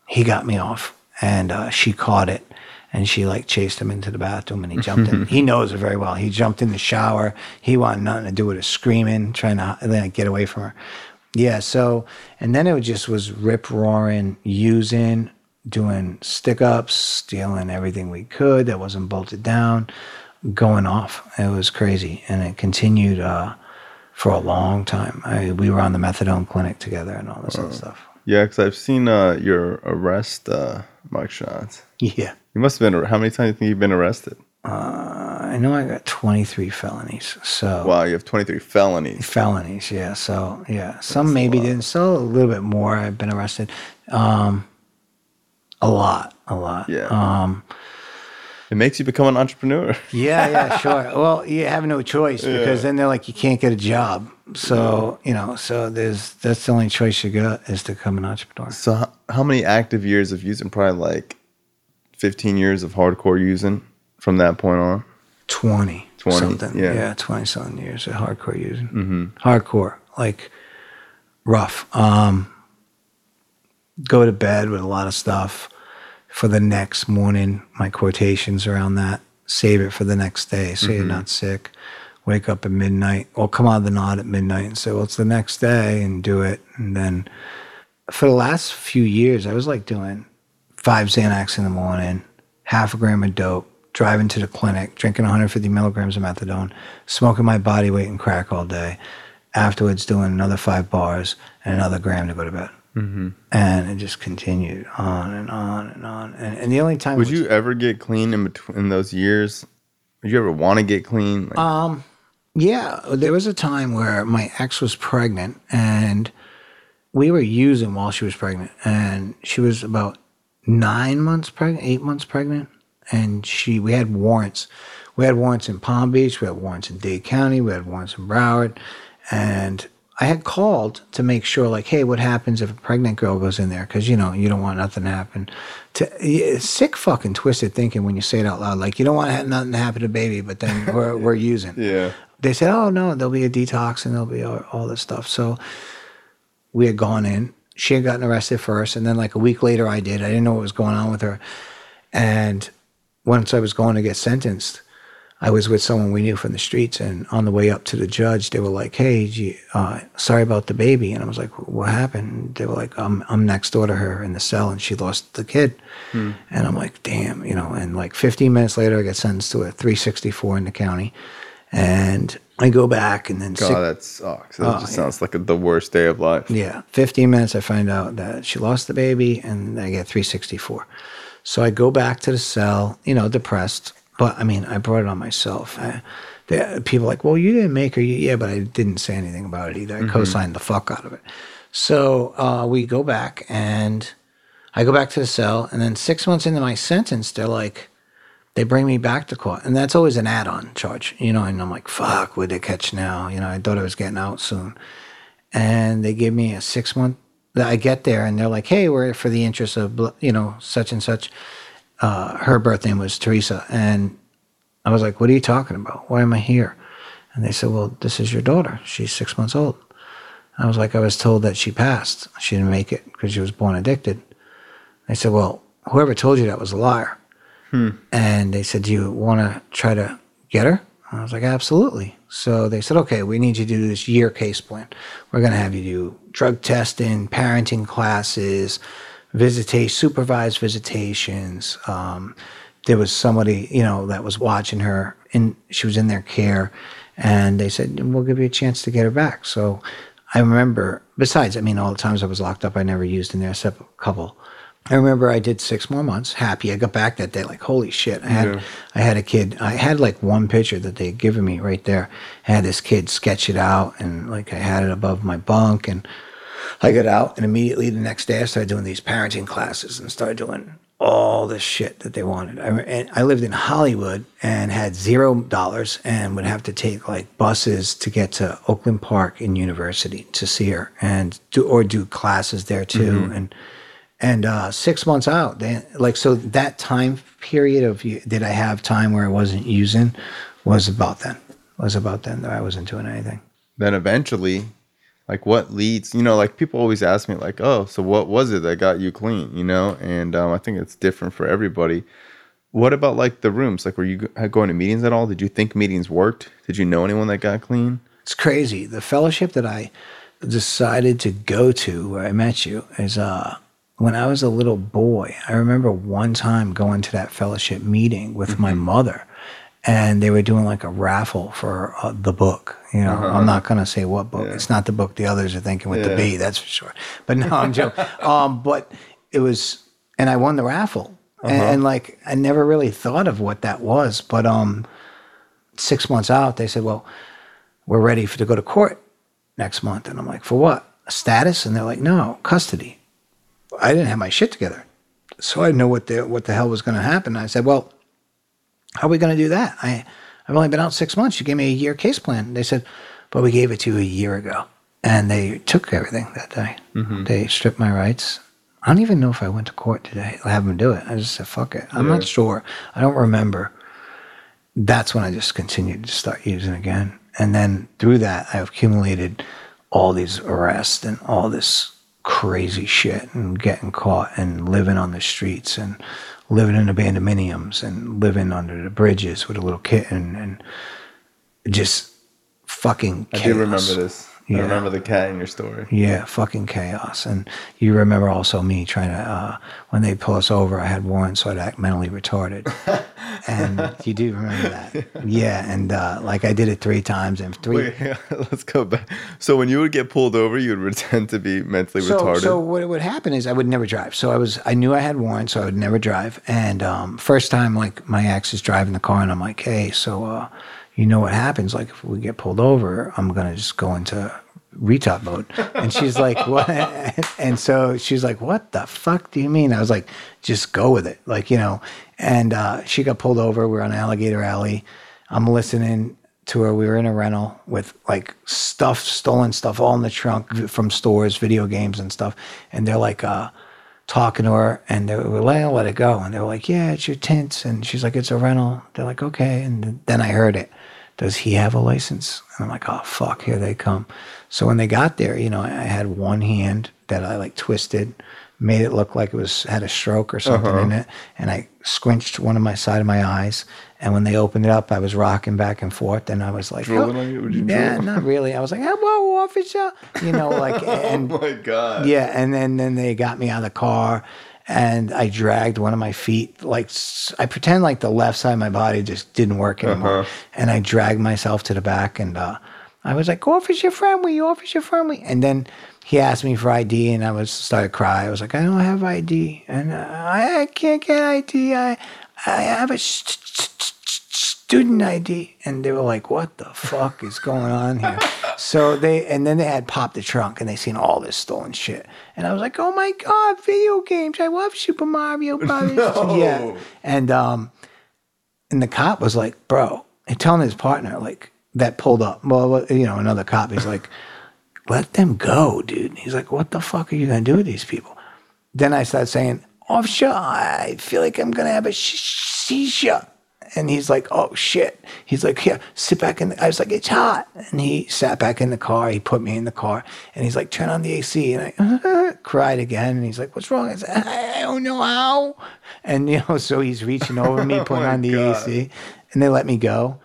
he got me off, and uh, she caught it. And she like chased him into the bathroom and he jumped in. He knows her very well. He jumped in the shower. He wanted nothing to do with her screaming, trying to like, get away from her. Yeah. So, and then it just was rip roaring, using, doing stick ups, stealing everything we could that wasn't bolted down, going off. It was crazy. And it continued uh, for a long time. I, we were on the methadone clinic together and all this other stuff. Yeah, because I've seen uh, your arrest uh, mugshots. Yeah. You must have been. How many times do you think you've been arrested? I know I got 23 felonies. So, Wow, you have 23 felonies. felonies. Yeah. So, yeah. Some maybe didn't. So, a little bit more. I've been arrested. Um, a lot. A lot. Yeah. Um, It makes you become an entrepreneur. Yeah, yeah, sure. well, you have no choice because then they're like, you can't get a job. So you know, so there's that's the only choice you got is to become an entrepreneur. So, how, how many active years of using? Probably like 15 years of hardcore using from that point on. 20, 20, something. yeah. Yeah, twenty something years of hardcore using. Mm-hmm. Hardcore, like rough. Um, go to bed with a lot of stuff for the next morning. My quotations around that. Save it for the next day, so you're mm-hmm. not sick. Wake up at midnight, or come out of the knot at midnight and say, "Well, it's the next day," and do it. And then, for the last few years, I was like doing five Xanax in the morning, half a gram of dope, driving to the clinic, drinking 150 milligrams of methadone, smoking my body weight in crack all day. Afterwards, doing another five bars and another gram to go to bed. Mm-hmm. And it just continued on and on and on. And, and the only time Would was- you ever get clean in between in those years? Would you ever want to get clean? Like, Um, Yeah, there was a time where my ex was pregnant and we were using while she was pregnant. And she was about nine months pregnant, eight months pregnant. And she, we had warrants. We had warrants in Palm Beach, we had warrants in Dade County, we had warrants in Broward. And I had called to make sure, like, hey, what happens if a pregnant girl goes in there? Because, you know, you don't want nothing to happen. To, sick fucking twisted thinking when you say it out loud. Like, you don't want nothing to happen to baby, but then we're, we're using yeah. they said, "Oh no, there'll be a detox and there'll be all, all this stuff." So we had gone in. She had gotten arrested first, and then like a week later, I did. I didn't know what was going on with her, and once I was going to get sentenced, I was with someone we knew from the streets, and on the way up to the judge, they were like, "Hey, uh, sorry about the baby," and I was like, "What happened?" They were like, "I'm I'm next door to her in the cell, and she lost the kid," and I'm like, "Damn," you know. And like 15 minutes later, I get sentenced to a 364 in the county, and I go back, and then God, six- that sucks. That Oh, just yeah. sounds like the worst day of life. yeah, 15 minutes, I find out that she lost the baby and I get 364. So I go back to the cell, you know, depressed. But I mean, I brought it on myself. I, the, people are like, well, you didn't make her. Yeah, but I didn't say anything about it either. I co signed the fuck out of it. So uh, we go back and I go back to the cell. And then six months into my sentence, they're like, they bring me back to court. And that's always an add on charge, you know. And I'm like, fuck, would they catch now? You know, I thought I was getting out soon and they give me a six month. That I get there and they're like, "Hey, we're for the interest of you know such and such." Uh, her birth name was Teresa, and I was like, "What are you talking about? Why am I here?" And they said, "Well, this is your daughter. She's six months old." I was like, "I was told that she passed. She didn't make it because she was born addicted." They said, "Well, whoever told you that was a liar." And they said, Do you want to try to get her? I was like, Absolutely. So they said, Okay, we need you to do this year case plan. We're going to have you do drug testing, parenting classes, visitation, supervised visitations. Um, there was somebody, you know, that was watching her, and she was in their care. And they said, We'll give you a chance to get her back. So I remember, besides, I mean, all the times I was locked up, I never used in there except a couple. I remember I did six more months. Happy. I got back that day, like holy shit. I had I had a kid. I had like one picture that they had given me right there. I had this kid sketch it out, and like I had it above my bunk, and I got out, and immediately the next day I started doing these parenting classes and started doing all the shit that they wanted. I, and I lived in Hollywood and had zero dollars and would have to take like buses to get to Oakland Park in University to see her and do or do classes there too. And and uh, six months out, they, like so that time period of did I have time where I wasn't using was about then. was about then that I wasn't doing anything. Then eventually, like what leads, you know, like people always ask me, like, oh, so what was it that got you clean, you know? And um, I think it's different for everybody. What about like the rooms? Like, were you going to meetings at all? Did you think meetings worked? Did you know anyone that got clean? It's crazy. The fellowship that I decided to go to where I met you is uh when I was a little boy. I remember one time going to that fellowship meeting with my mother and they were doing like a raffle for uh, the book. You know, I'm not going to say what book. It's not the book the others are thinking with the B, that's for sure. But no, I'm joking. um, but it was, and I won the raffle. And, and like, I never really thought of what that was. But um, six months out, they said, well, we're ready for, to go to court next month. And I'm like, for what? A status? And they're like, no, custody. I didn't have my shit together. So I didn't know what the, what the hell was going to happen. I said, well, how are we going to do that? I, I've only been out six months. You gave me a year case plan. They said, but we gave it to you a year ago. And they took everything that day. Mm-hmm. They stripped my rights. I don't even know if I went to court today. I have them do it. I just said, fuck it. I'm not sure. I don't remember. That's when I just continued to start using again. And then through that, I accumulated all these arrests and all this crazy shit and getting caught and living on the streets and living in abandonmeniums and living under the bridges with a little kitten and just fucking I chaos. do remember this. I Yeah. remember the cat in your story. Yeah, fucking chaos. And you remember also me trying to, uh, when they pull us over, I had warrants, so I'd act mentally retarded. and you do remember that. Yeah, and uh, like I did it three times and three. Wait, let's go back. So when you would get pulled over, you would pretend to be mentally so, retarded. so what would happen is I would never drive. So I was, I knew I had warrants, so I would never drive. And um, first time, like my ex is driving the car, and I'm like, hey, so uh, you know what happens? Like if we get pulled over, I'm gonna just go into retard mode. And she's like, what? And so she's like, what the fuck do you mean? I was like, just go with it, like you know. And uh, she got pulled over. We are on Alligator Alley. I'm listening to her. We were in a rental with like stuff, stolen stuff, all in the trunk from stores, video games and stuff. And they're like uh, talking to her, and they were like, "I'll let it go." And they were like, "Yeah, it's your tints." And she's like, "It's a rental." They're like, "Okay." And then I heard it. Does he have a license? And I'm like, "Oh fuck, here they come." So when they got there, you know, I had one hand that I like twisted, made it look like it was had a stroke or something uh-huh. in it, and I squinched one of my side of my eyes. And when they opened it up, I was rocking back and forth, and I was like, "Oh, on you? Would you yeah, not really." I was like, "Hello, officer," you know, like, oh and oh my god. yeah, and then then they got me out of the car, and I dragged one of my feet. Like I pretend like the left side of my body just didn't work anymore, and I dragged myself to the back, and uh, I was like, "Officer friendly, officer friendly," and then he asked me for ID, and I was started crying. I was like, "I don't have ID, and uh, I, I can't get ID. I I have a st- st- st- student ID," and they were like, "What the fuck is going on here?" So they and then they had popped the trunk and they seen all this stolen shit. And I was like, "Oh my god, video games! I love Super Mario Brothers." No. Yeah. And um and the cop was like, "Bro," and telling his partner like that pulled up. Well, you know, another cop. He's like, "Let them go, dude." He's like, "What the fuck are you gonna do with these people?" Then I started saying, "Officer, I feel like I'm gonna have a sh- shisha." And he's like, "Oh shit!" He's like, "Here, sit back in." The-. I was like, "It's hot," and he sat back in the car. He put me in the car, and he's like, "Turn on the AC." And I cried again, and he's like, "What's wrong?" I said, "I don't know how." And you know, so he's reaching over me, putting Oh on the God. AC, and they let me go.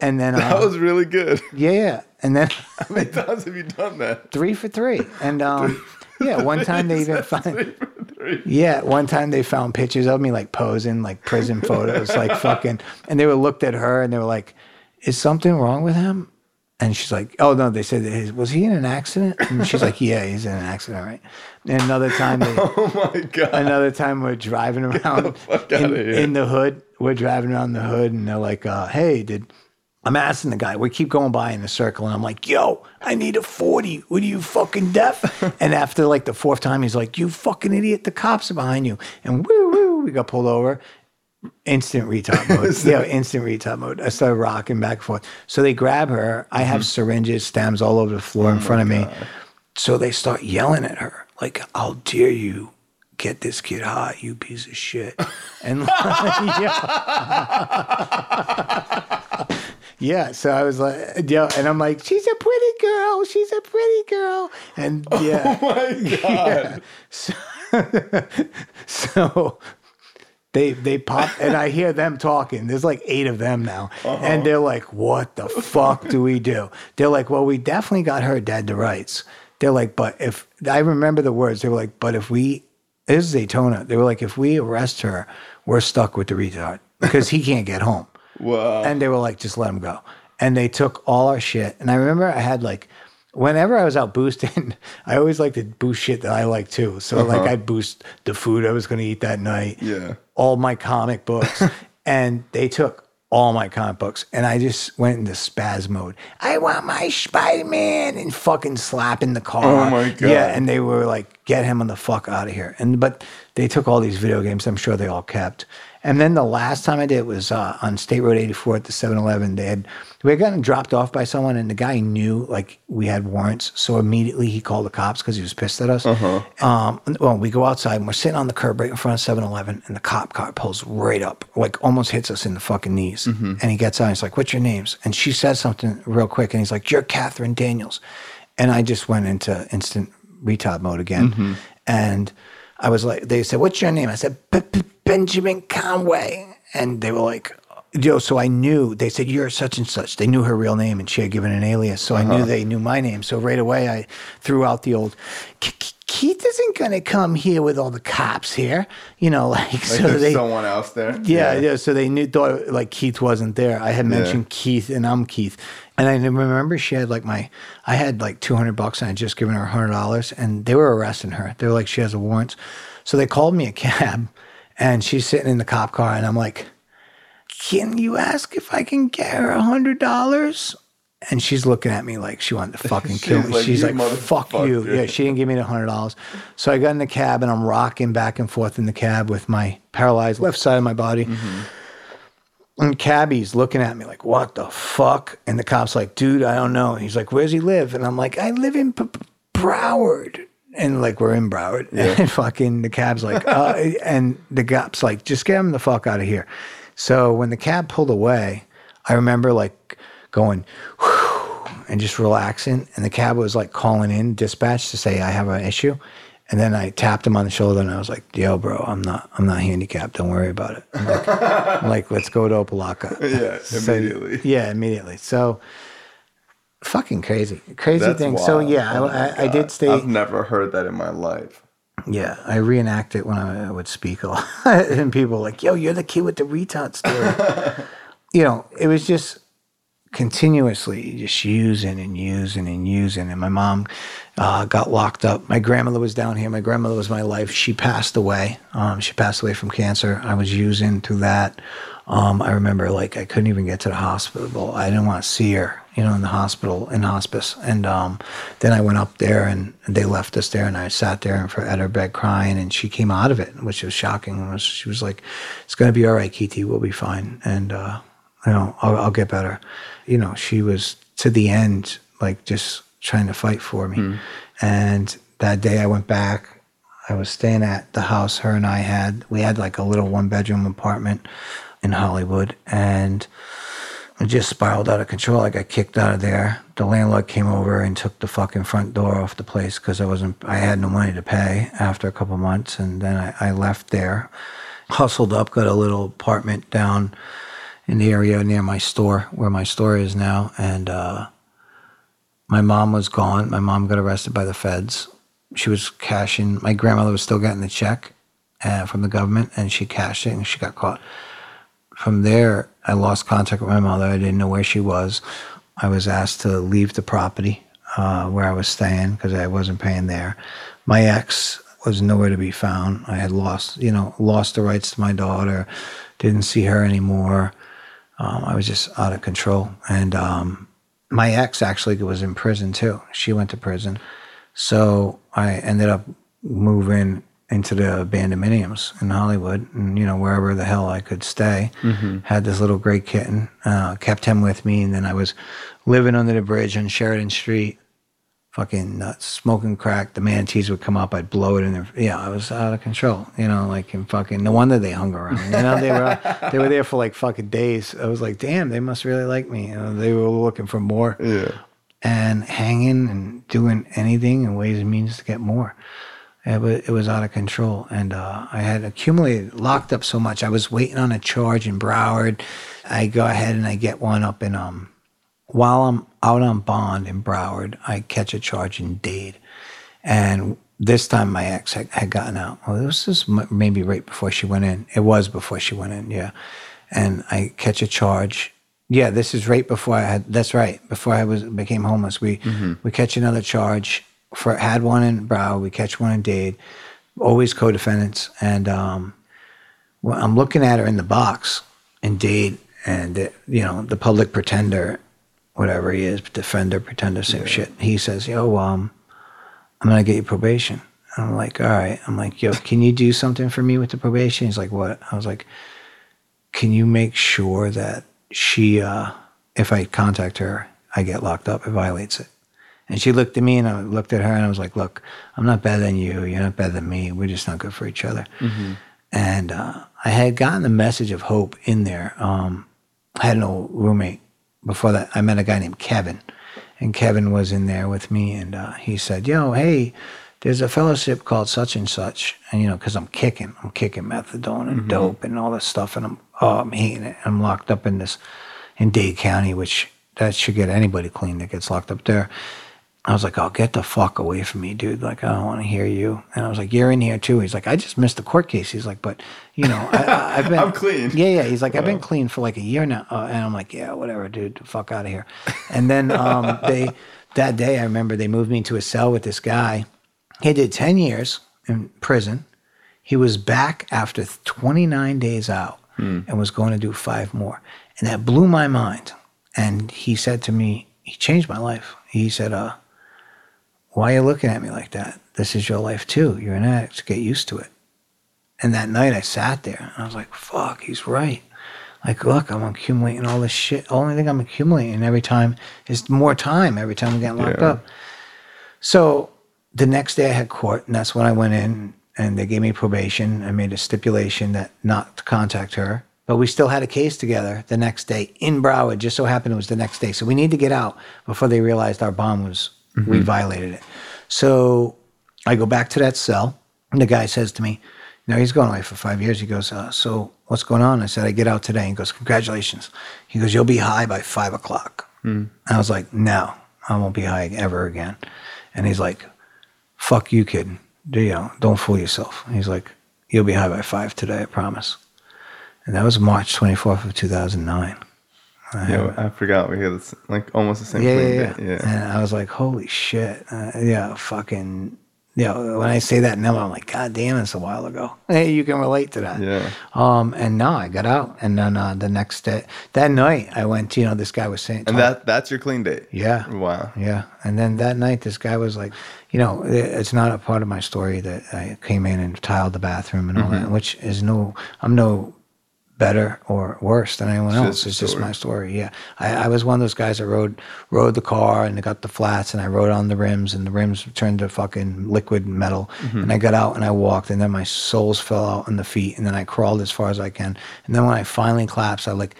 And then, That uh, was really good. yeah, yeah, and then How many times have you done that? three for three, and um, yeah, one time they even found. Yeah, one time they found pictures of me like posing, like prison photos, like fucking, and they were looked at her and they were like, "Is something wrong with him?" And she's like, "Oh no," they said, "Is- "Was he in an accident?" And she's like, "Yeah, he's in an accident, right?" And another time, they, Oh my god. another time we're driving around in, in the hood. We're driving around the hood, and they're like, uh, "Hey, did?" I'm asking the guy. We keep going by in a circle, and I'm like, "Yo, I need a 40. What are you fucking deaf?" and after like the fourth time, he's like, "You fucking idiot! The cops are behind you!" And woo woo, we got pulled over. Instant retard mode. yeah, instant retard mode. I started rocking back and forth. So they grab her. I Mm-hmm. have syringes, stems all over the floor Oh in front of me. So they start yelling at her, like, I'll dare you get this kid high, you piece of shit. And yeah. Yeah. So I was like, uh, yeah, and I'm like, she's a pretty girl. She's a pretty girl. And oh yeah. Oh my god. So, so they they pop and I hear them talking. There's like eight of them now. Uh-huh. And they're like, what the fuck do we do? They're like, well, we definitely got her dead to rights. They're like, but if I remember the words, they were like, but if we this is Daytona, they were like, if we arrest her, we're stuck with the retard because he can't get home. Wow. And they were like, just let him go. And they took all our shit. And I remember I had like, whenever I was out boosting, I always like to boost shit that I like too. So like uh-huh. I'd boost the food I was going to eat that night, yeah. all my comic books. and they took all my comic books and I just went into spaz mode. I want my Spider-Man and fucking slapping the car. Oh my God. Yeah, and they were like, get him on the fuck out of here. And but they took all these video games, I'm sure they all kept. And then the last time I did it was uh, on State Road 84 at the 7-Eleven. They had we had gotten dropped off by someone, and the guy knew like we had warrants, so immediately he called the cops because he was pissed at us. Uh Um, well, we go outside and we're sitting on the curb right in front of 7-Eleven, and the cop car pulls right up, like almost hits us in the fucking knees. And he gets out, and he's like, "What's your names?" And she says something real quick, and he's like, "You're Catherine Daniels," and I just went into instant retard mode again, and. I was like, they said, "What's your name?" I said, "B- B- "Benjamin Conway," and they were like, "Yo." So I knew. They said, "You're such and such." They knew her real name, and she had given an alias, so I knew uh-huh. they knew my name. So right away, I threw out the old. "K- K- Keith isn't gonna come here with all the cops here, you know. Like, Like so there's they, someone else there. yeah, yeah. So they knew thought like Keith wasn't there. I had mentioned Keith, and I'm Keith. And I remember she had like my, I had like 200 bucks, and I just given her hundred dollars, and they were arresting her. They were like, she has a warrant. So they called me a cab, and she's sitting in the cop car, and I'm like, can you ask if I can get her a hundred dollars? And she's looking at me like she wanted to fucking kill me. like, she's "You like, "Fuck you!" Yeah, she didn't give me the hundred dollars. So I got in the cab and I'm rocking back and forth in the cab with my paralyzed left side of my body. Mm-hmm. And cabbie's looking at me like, "What the fuck?" And the cop's like, "Dude, I don't know." And he's like, "Where's he live?" And I'm like, "I live in P- Broward." And like we're in Broward, and fucking the cab's like, uh, and the cop's like, "Just get him the fuck out of here." So when the cab pulled away, I remember like going and just relaxing. And the cab was like calling in dispatch to say I have an issue. And then I tapped him on the shoulder and I was like, "Yo, bro, I'm not, I'm not handicapped. Don't worry about it." I'm like, I'm like let's go to Opa-locka. Yeah, So- immediately. yeah, immediately. So, fucking crazy, crazy That's thing. So yeah, Oh I, I, did stay. I've never heard that in my life. Yeah, I reenact it when I would speak a lot, and people were like, "Yo, you're the kid with the retard story." you know, it was just continuously just using and using and using. And my mom uh, got locked up. My grandmother was down here. My grandmother was my life. She passed away. Um, she passed away from cancer. I was using through that. Um, I remember like I couldn't even get to the hospital. I didn't want to see her, you know, in the hospital in hospice. And um, then I went up there and, they left us there, and I sat there and for at her bed crying, and she came out of it, which was shocking. She was like, "It's going to be all right, Kitty. We'll be fine." And uh, you know, I'll, I'll get better. You know, she was to the end, like just trying to fight for me. And that day I went back. I was staying at the house her and I had. We had like a little one bedroom apartment in Hollywood, and it just spiraled out of control. I got kicked out of there. The landlord came over and took the fucking front door off the place because I wasn't. I had no money to pay after a couple months, and then I, I left there, hustled up, got a little apartment down in the area near my store, where my store is now, and uh, my mom was gone. My mom got arrested by the feds. She was cashing. My grandmother was still getting the check uh, from the government, and she cashed it, and she got caught. From there, I lost contact with my mother. I didn't know where she was. I was asked to leave the property uh, where I was staying because I wasn't paying there. My ex was nowhere to be found. I had lost, you know, lost the rights to my daughter. Didn't see her anymore. Um, I was just out of control. And um, my ex actually was in prison too. She went to prison. So I ended up moving into the abandonments in Hollywood and, you know, wherever the hell I could stay. Had this little gray kitten, uh, kept him with me. And then I was living under the bridge on Sheridan Street fucking nuts, smoking crack. The manatees would come up, I'd blow it in their. Yeah, I was out of control. You know, like in fucking. No wonder they hung around. You know, they were they were there for like fucking days. I was like, damn, they must really like me. You know, they were looking for more. Yeah. And hanging and doing anything in ways and means to get more. It was, it was out of control. And uh, I had accumulated, locked up so much. I was waiting on a charge in Broward. I go ahead and I get one up in, um, while I'm out on bond in Broward, I catch a charge in Dade. And this time my ex had, had gotten out. Well, this m- maybe right before she went in. It was before she went in, yeah. And I catch a charge. Yeah, this is right before I had. That's right. Before I was became homeless, we we catch another charge. For had one in Broward, we catch one in Dade. Always co-defendants, and um, well, I'm looking at her in the box in Dade, and uh, you know the public pretender, whatever he is, defender, pretender, same shit. He says, "Yo, um, I'm gonna get you probation." I'm like, "All right." I'm like, "Yo, can you do something for me with the probation?" He's like, "What?" I was like, "Can you make sure that she, uh, if I contact her, I get locked up. It violates it." And she looked at me, and I looked at her, and I was like, "Look, I'm not better than you. You're not better than me. We're just not good for each other." And uh, I had gotten the message of hope in there. Um, I had an old roommate before that. I met a guy named Kevin, and Kevin was in there with me, and uh, he said, "Yo, hey, there's a fellowship called such and such, and you know, because I'm kicking, I'm kicking methadone and dope and all this stuff, and I'm oh, I'm hating it. I'm locked up in this in Dade County, which that should get anybody clean that gets locked up there." I was like, "Oh, get the fuck away from me, dude! Like, I don't want to hear you." And I was like, "You're in here too." He's like, "I just missed the court case." He's like, "But you know, I, I've been I'm clean. Yeah, yeah. He's like, "I've been clean for like a year now," uh, and I'm like, "Yeah, whatever, dude. Fuck out of here." And then um, they that day, I remember they moved me into a cell with this guy. He did ten years in prison. He was back after 29 days out and was going to do five more, and that blew my mind. And he said to me, he changed my life. He said, "Uh." Why are you looking at me like that? This is your life too. You're an addict. Get used to it. And that night I sat there and I was like, fuck, he's right. Like, look, I'm accumulating all this shit. The only thing I'm accumulating every time is more time every time I'm getting locked Yeah. up. So the next day I had court, and that's when I went in and they gave me probation. I made a stipulation that not to contact her. But we still had a case together the next day in Broward. Just so happened it was the next day. So we need to get out before they realized our bond was, we violated it. So I go back to that cell, and the guy says to me, you know, he's going away for five years. He goes, uh, so what's going on? I said, I get out today. He goes, congratulations. He goes, you'll be high by five o'clock. I was like, no, I won't be high ever again. And he's like, fuck you, kid. Do you know, don't fool yourself. He's like, you'll be high by five today, I promise. And that was March 24th of 2009. Yeah, I forgot we had this, like almost the same Yeah, thing. yeah, that- yeah. And I was like, holy shit. Uh, yeah, fucking. Yeah, when I say that number, I'm like, God damn, it's a while ago. Hey, you can relate to that. Yeah. Um, and no, I got out, and then uh, the next day, that night, I went. You know, this guy was saying, And that that's your clean date. yeah, Wow. yeah. And then that night, this guy was like, you know, it- it's not a part of my story that I came in and tiled the bathroom and all Mm-hmm. that, which is no, I'm no better or worse than anyone else. just It's just story. my story. Yeah. I, I was one of those guys that rode, rode the car and they got the flats and I rode on the rims and the rims turned to fucking liquid metal. Mm-hmm. And I got out and I walked and then my soles fell out on the feet and then I crawled as far as I can. And then when I finally collapsed, I like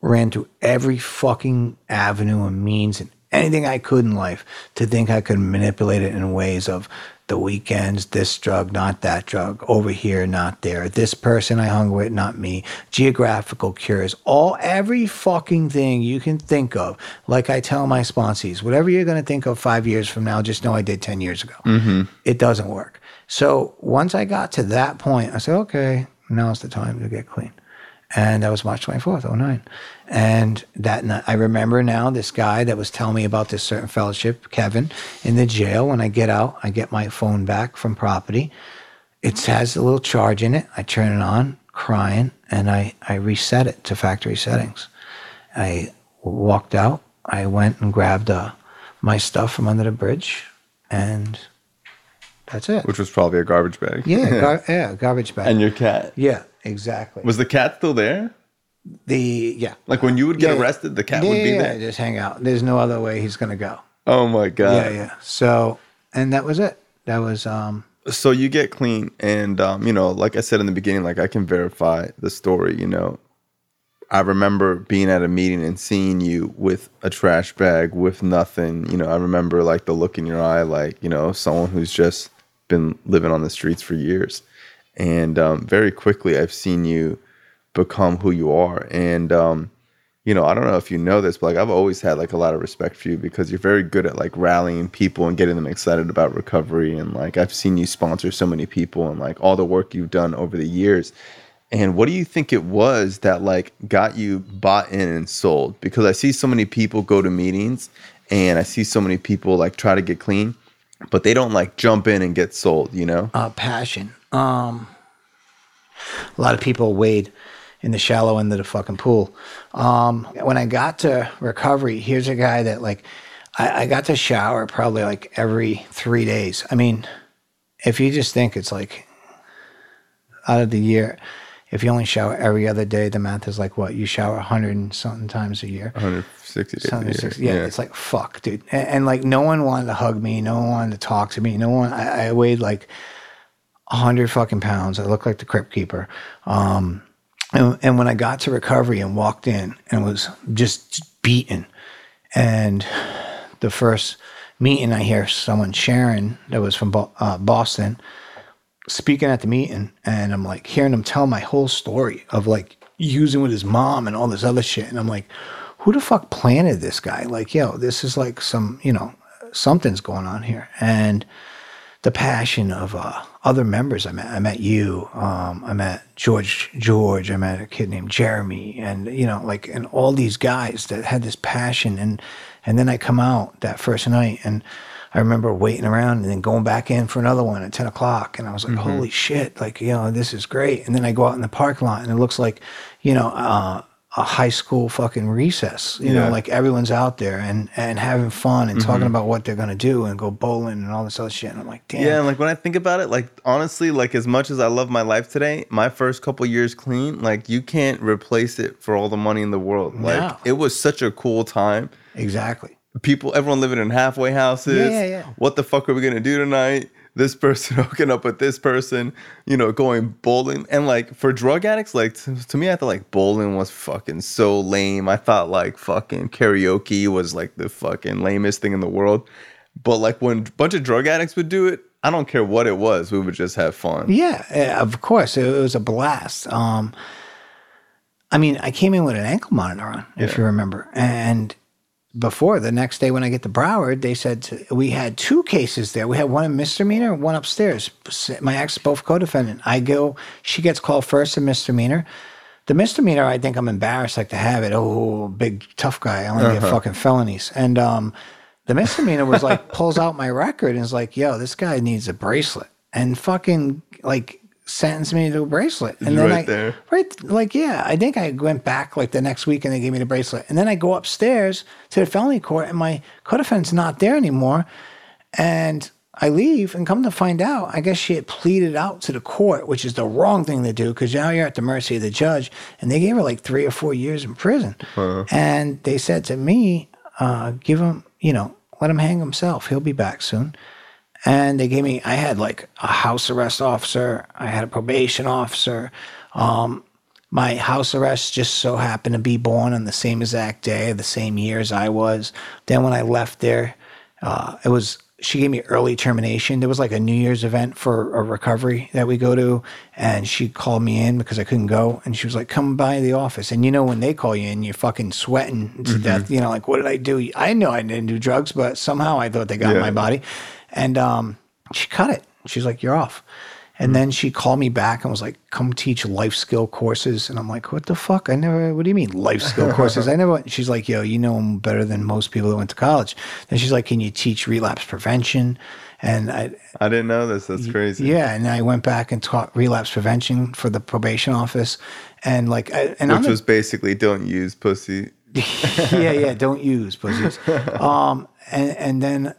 ran to every fucking avenue and means and anything I could in life to think I could manipulate it in ways of the weekends, this drug, not that drug, over here, not there, this person I hung with, not me, geographical cures, all every fucking thing you can think of. Like I tell my sponsees, whatever you're going to think of five years from now, just know I did 10 years ago. Mm-hmm. It doesn't work. So once I got to that point, I said, okay, now's the time to get clean and that was March 24th, 09. And that night, I remember now this guy that was telling me about this certain fellowship, Kevin, in the jail. When I get out, I get my phone back from property. It has a little charge in it. I turn it on, crying, and I, I reset it to factory settings. I walked out. I went and grabbed uh, my stuff from under the bridge, and that's it. Which was probably a garbage bag. Yeah, gar- yeah, garbage bag. and your cat. yeah, exactly. Was the cat still there? The yeah. Like when you would get Yeah. arrested, the cat yeah, would be yeah, there. Just hang out. There's no other way he's gonna go. Oh my god. Yeah, yeah. So, and that was it. That was um So you get clean, and um, you know, like I said in the beginning, like I can verify the story. You know, I remember being at a meeting and seeing you with a trash bag with nothing. You know, I remember like the look in your eye, like you know, someone who's just been living on the streets for years, and um, very quickly I've seen you become who you are, and um, you know, I don't know if you know this, but like I've always had like a lot of respect for you because you're very good at like rallying people and getting them excited about recovery. And like I've seen you sponsor so many people and like all the work you've done over the years. And what do you think it was that like got you bought in and sold? Because I see so many people go to meetings and I see so many people like try to get clean, but they don't like jump in and get sold, you know? uh passion. Um a lot of people wade in the shallow end of the fucking pool. Um, when I got to recovery, here's a guy that like I, I got to shower probably like every three days. I mean, if you just think it's like out of the year, if you only shower every other day, the math is like what you shower 100 and something times a year. 160 days a Something year. six- yeah, it's like fuck, dude. And, and like no one wanted to hug me, no one wanted to talk to me, no one. I, I weighed like hundred fucking pounds. I looked like the crypt keeper. Um, and, and when I got to recovery and walked in and was just beaten, and the first meeting, I hear someone Sharon that was from Bo- uh, Boston speaking at the meeting, and I'm like hearing him tell my whole story of like using with his mom and all this other shit, and I'm like, who the fuck planted this guy? Like, yo, this is like some, you know, something's going on here, and the passion of uh, other members. I met, I met you. Um, I met George. George. I met a kid named Jeremy, and you know, like, and all these guys that had this passion. And and then I come out that first night, and I remember waiting around and then going back in for another one at ten o'clock, and I was like, holy shit, like you know, this is great. And then I go out in the parking lot, and it looks like, you know. Uh, a high school fucking recess, you Yeah. know, like everyone's out there and, and having fun and talking mm-hmm. about what they're gonna do and go bowling and all this other shit. And I'm like, damn, Yeah, and like when I think about it, like honestly, like as much as I love my life today, my first couple years clean, like you can't replace it for all the money in the world. Like No. it was such a cool time. exactly. People, everyone living in halfway houses. Yeah, yeah, yeah. What the fuck are we gonna do tonight? This person hooking up with this person, you know, going bowling. And like for drug addicts, like to, to me, I thought like bowling was fucking so lame. I thought like fucking karaoke was like the fucking lamest thing in the world. But like when a bunch of drug addicts would do it, I don't care what it was, we would just have fun. Yeah, eh, of course. It, was a blast. Um, I mean, I came in with an ankle monitor on, if you remember. And before the next day when I get to Broward, they said we had two cases there. We had one in misdemeanor, one upstairs. My ex, both co-defendant. I go, she gets called first in misdemeanor. The misdemeanor, I think I'm embarrassed like to have it. Oh, big tough guy. I only get fucking felonies. And um, the misdemeanor was like pulls out my record and is like, "Yo, this guy needs a bracelet," and fucking like sentenced me to a bracelet. And then right I, there? right, like yeah, I think I went back like the next week and they gave me the bracelet. And then I go upstairs to the felony court and my co-defendant's not there anymore. And I leave and come to find out, I guess she had pleaded out to the court, which is the wrong thing to do because now you're at the mercy of the judge. And they gave her like three or four years in prison. And they said to me, uh, give him, you know, let him hang himself. He'll be back soon. And they gave me, I had like a house arrest officer, I had a probation officer. Um, my house arrest just so happened to be born on the same exact day, the same year as I was. Then when I left there, uh, it was she gave me early termination. There was like a New Year's event for a recovery that we go to, and she called me in because I couldn't go, and she was like, "Come by the office." And you know when they call you in, you're fucking sweating to death. You know, like what did I do? I know I didn't do drugs, but somehow I thought they got Yeah. my body, and um, she cut it. She's like, "You're off." And then she called me back and was like, "Come teach life skill courses." And I'm like, "What the fuck? I never. What do you mean life skill courses? I never." She's like, "Yo, you know them better than most people that went to college." And she's like, "Can you teach relapse prevention?" And I, I didn't know this. That's crazy. yeah, and I went back and taught relapse prevention for the probation office, and like, I, and I'm Which the- was basically don't use pussy. yeah, yeah, don't use pussies. Um, and and then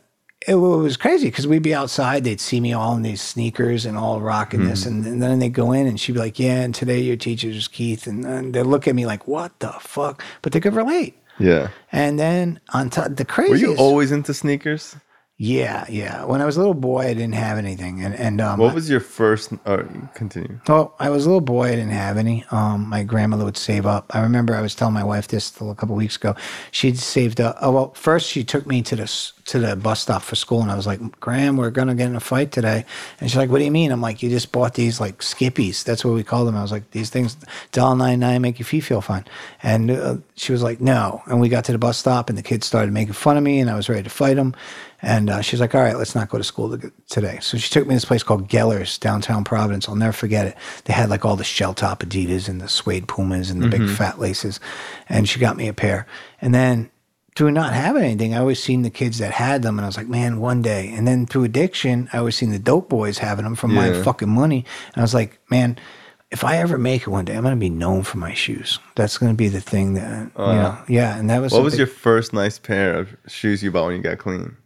it was crazy because we'd be outside, they'd see me all in these sneakers and all rocking this, mm-hmm. and, and then they'd go in and she'd be like, "Yeah, and today your teacher is Keith," and, and they look at me like, "What the fuck?" But they could relate. Yeah. And then on top, the crazy. Were you always into sneakers? Yeah, yeah. When I was a little boy, I didn't have anything, and and um, What was your first? Or continue. Well, I was a little boy. I didn't have any. Um, my grandmother would save up. I remember I was telling my wife this a couple weeks ago. She'd saved up. Oh well, first she took me to the to the bus stop for school, and I was like, "Gram, we're gonna get in a fight today." And she's like, "What do you mean?" I'm like, "You just bought these like skippies. That's what we call them." I was like, "These things, dollar nine, make your feet feel fine." And uh, she was like, "No." And we got to the bus stop, and the kids started making fun of me, and I was ready to fight them. And uh, she's like, all right, let's not go to school today. So she took me to this place called Geller's, downtown Providence. I'll never forget it. They had like all the shell top Adidas and the suede Pumas and the big fat laces. And she got me a pair. And then through not having anything, I always seen the kids that had them. And I was like, man, one day. And then through addiction, I always seen the dope boys having them from my fucking money. And I was like, man, if I ever make it one day, I'm going to be known for my shoes. That's going to be the thing that, you know, yeah. And that was What was big- your first nice pair of shoes you bought when you got clean?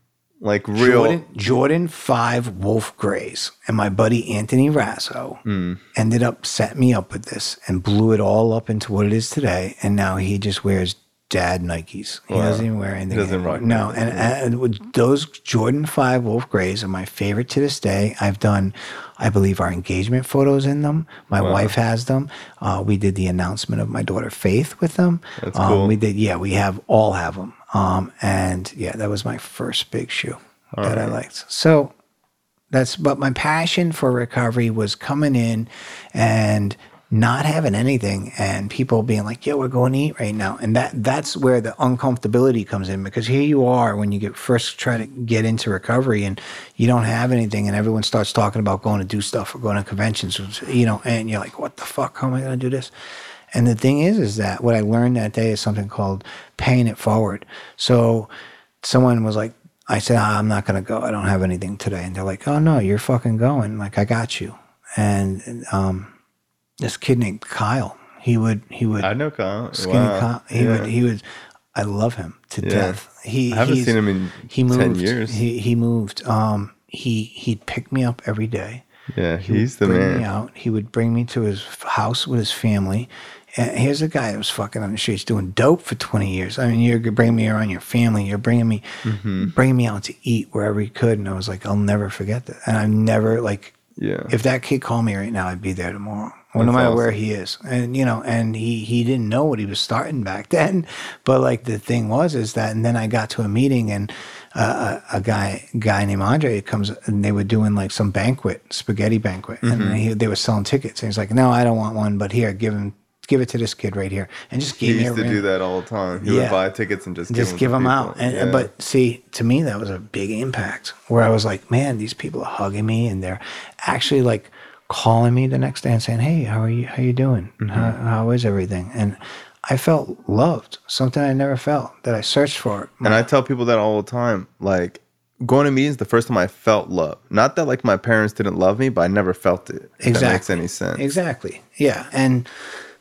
Like real. Jordan, Jordan 5 Wolf Grays. And my buddy Anthony Rasso Hmm. ended up setting me up with this and blew it all up into what it is today. And now he just wears dad Nikes. He doesn't even wear anything. doesn't anymore. rock No, and, and with those Jordan 5 Wolf Grays are my favorite to this day. I've done, I believe, our engagement photos in them. My wife has them. Uh, we did the announcement of my daughter Faith with them. That's Um, cool. We did, yeah, we have all have them. Um, and yeah, that was my first big shoe that I liked. So that's but my passion for recovery was coming in and not having anything and people being like, "Yo, we're going to eat right now," and that that's where the uncomfortability comes in because here you are when you get first try to get into recovery and you don't have anything and everyone starts talking about going to do stuff or going to conventions, you know, and you're like, "What the fuck? How am I going to do this?" And the thing is, is that what I learned that day is something called paying it forward. So someone was like, I said, "Ah, I'm not going to go. I don't have anything today. And they're like, oh, no, you're fucking going. Like, I got you. And um, this kid named Kyle, he would, he would, I know Kyle. skinny Wow. Kyle, he Yeah. would, he would, I love him to death. He, I haven't seen him in he 10 moved, years. He, he moved. Um, he, he'd pick me up every day yeah, he's the bring man. me out. He would bring me to his house with his family. And here's a guy that was fucking on the streets doing dope for 20 years. I mean, you're bringing me around your family. You're bringing me, Mm-hmm. bringing me out to eat wherever he could. And I was like, I'll never forget that. And I've never like, Yeah. if that kid called me right now, I'd be there tomorrow. Well, no matter where he is, and you know, and he he didn't know what he was starting back then, but like the thing was is that, and then I got to a meeting, and uh, a, a guy guy named Andre comes, and they were doing like some banquet, spaghetti banquet, Mm-hmm. and he, they were selling tickets, and he's like, no, I don't want one, but here, give him, give it to this kid right here, and just He gave me used to do that all the time. He Yeah. would buy tickets and just, just give them them out. And, Yeah. But see, to me, that was a big impact where I was like, man, these people are hugging me and they're actually like calling me the next day and saying, hey, how are you? How you doing? Mm-hmm. How, how is everything? And I felt loved, something I never felt that I searched for. And I tell people that all the time. Like going to meetings, the first time I felt love. Not that like my parents didn't love me, but I never felt it. If Exactly. that makes any sense. Exactly. Yeah. And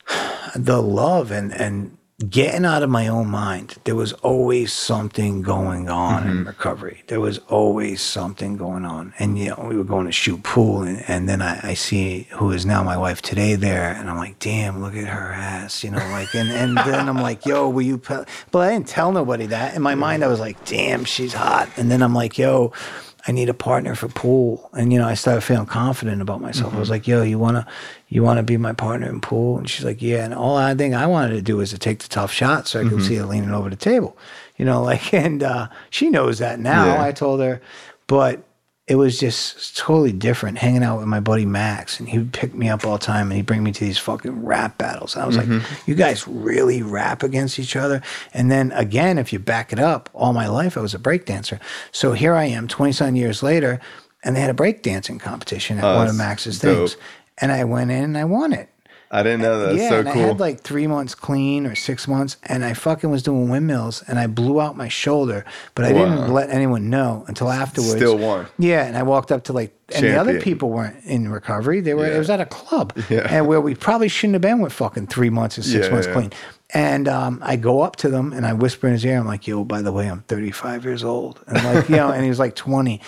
the love and, and getting out of my own mind, there was always something going on Mm-hmm. in recovery. There was always something going on. And, you know, we were going to shoot pool. And, and then I, I see who is now my wife today there. And I'm like, damn, look at her ass, you know, like, and, and then I'm like, yo, will you, pe-? but I didn't tell nobody that. In my mind, I was like, damn, she's hot. And then I'm like, yo, I need a partner for pool. And you know, I started feeling confident about myself. I was like, yo, you wanna you wanna be my partner in pool? And she's like, Yeah. And all I think I wanted to do was to take the tough shot so I could see her leaning over the table. You know, like and uh, she knows that now. Yeah. I told her, but it was just totally different hanging out with my buddy Max and he would pick me up all the time and he'd bring me to these fucking rap battles. And I was like, mm-hmm. you guys really rap against each other? And then again, if you back it up, all my life I was a breakdancer. So here I am 20 some years later and they had a breakdancing competition at Oh, one of Max's dope. things. And I went in and I won it. I didn't know that. Yeah, so and cool. I had like three months clean or six months, and I fucking was doing windmills, and I blew out my shoulder, but I Wow. didn't let anyone know until afterwards. Still won. Yeah, and I walked up to like, and the other people weren't in recovery. They were. It was at a club, Yeah. and where we probably shouldn't have been with fucking three months and six Yeah, months yeah. clean. And um, I go up to them and I whisper in his ear, I'm like, "Yo, by the way, I'm 35 years old," and like, you know, and he was like 20,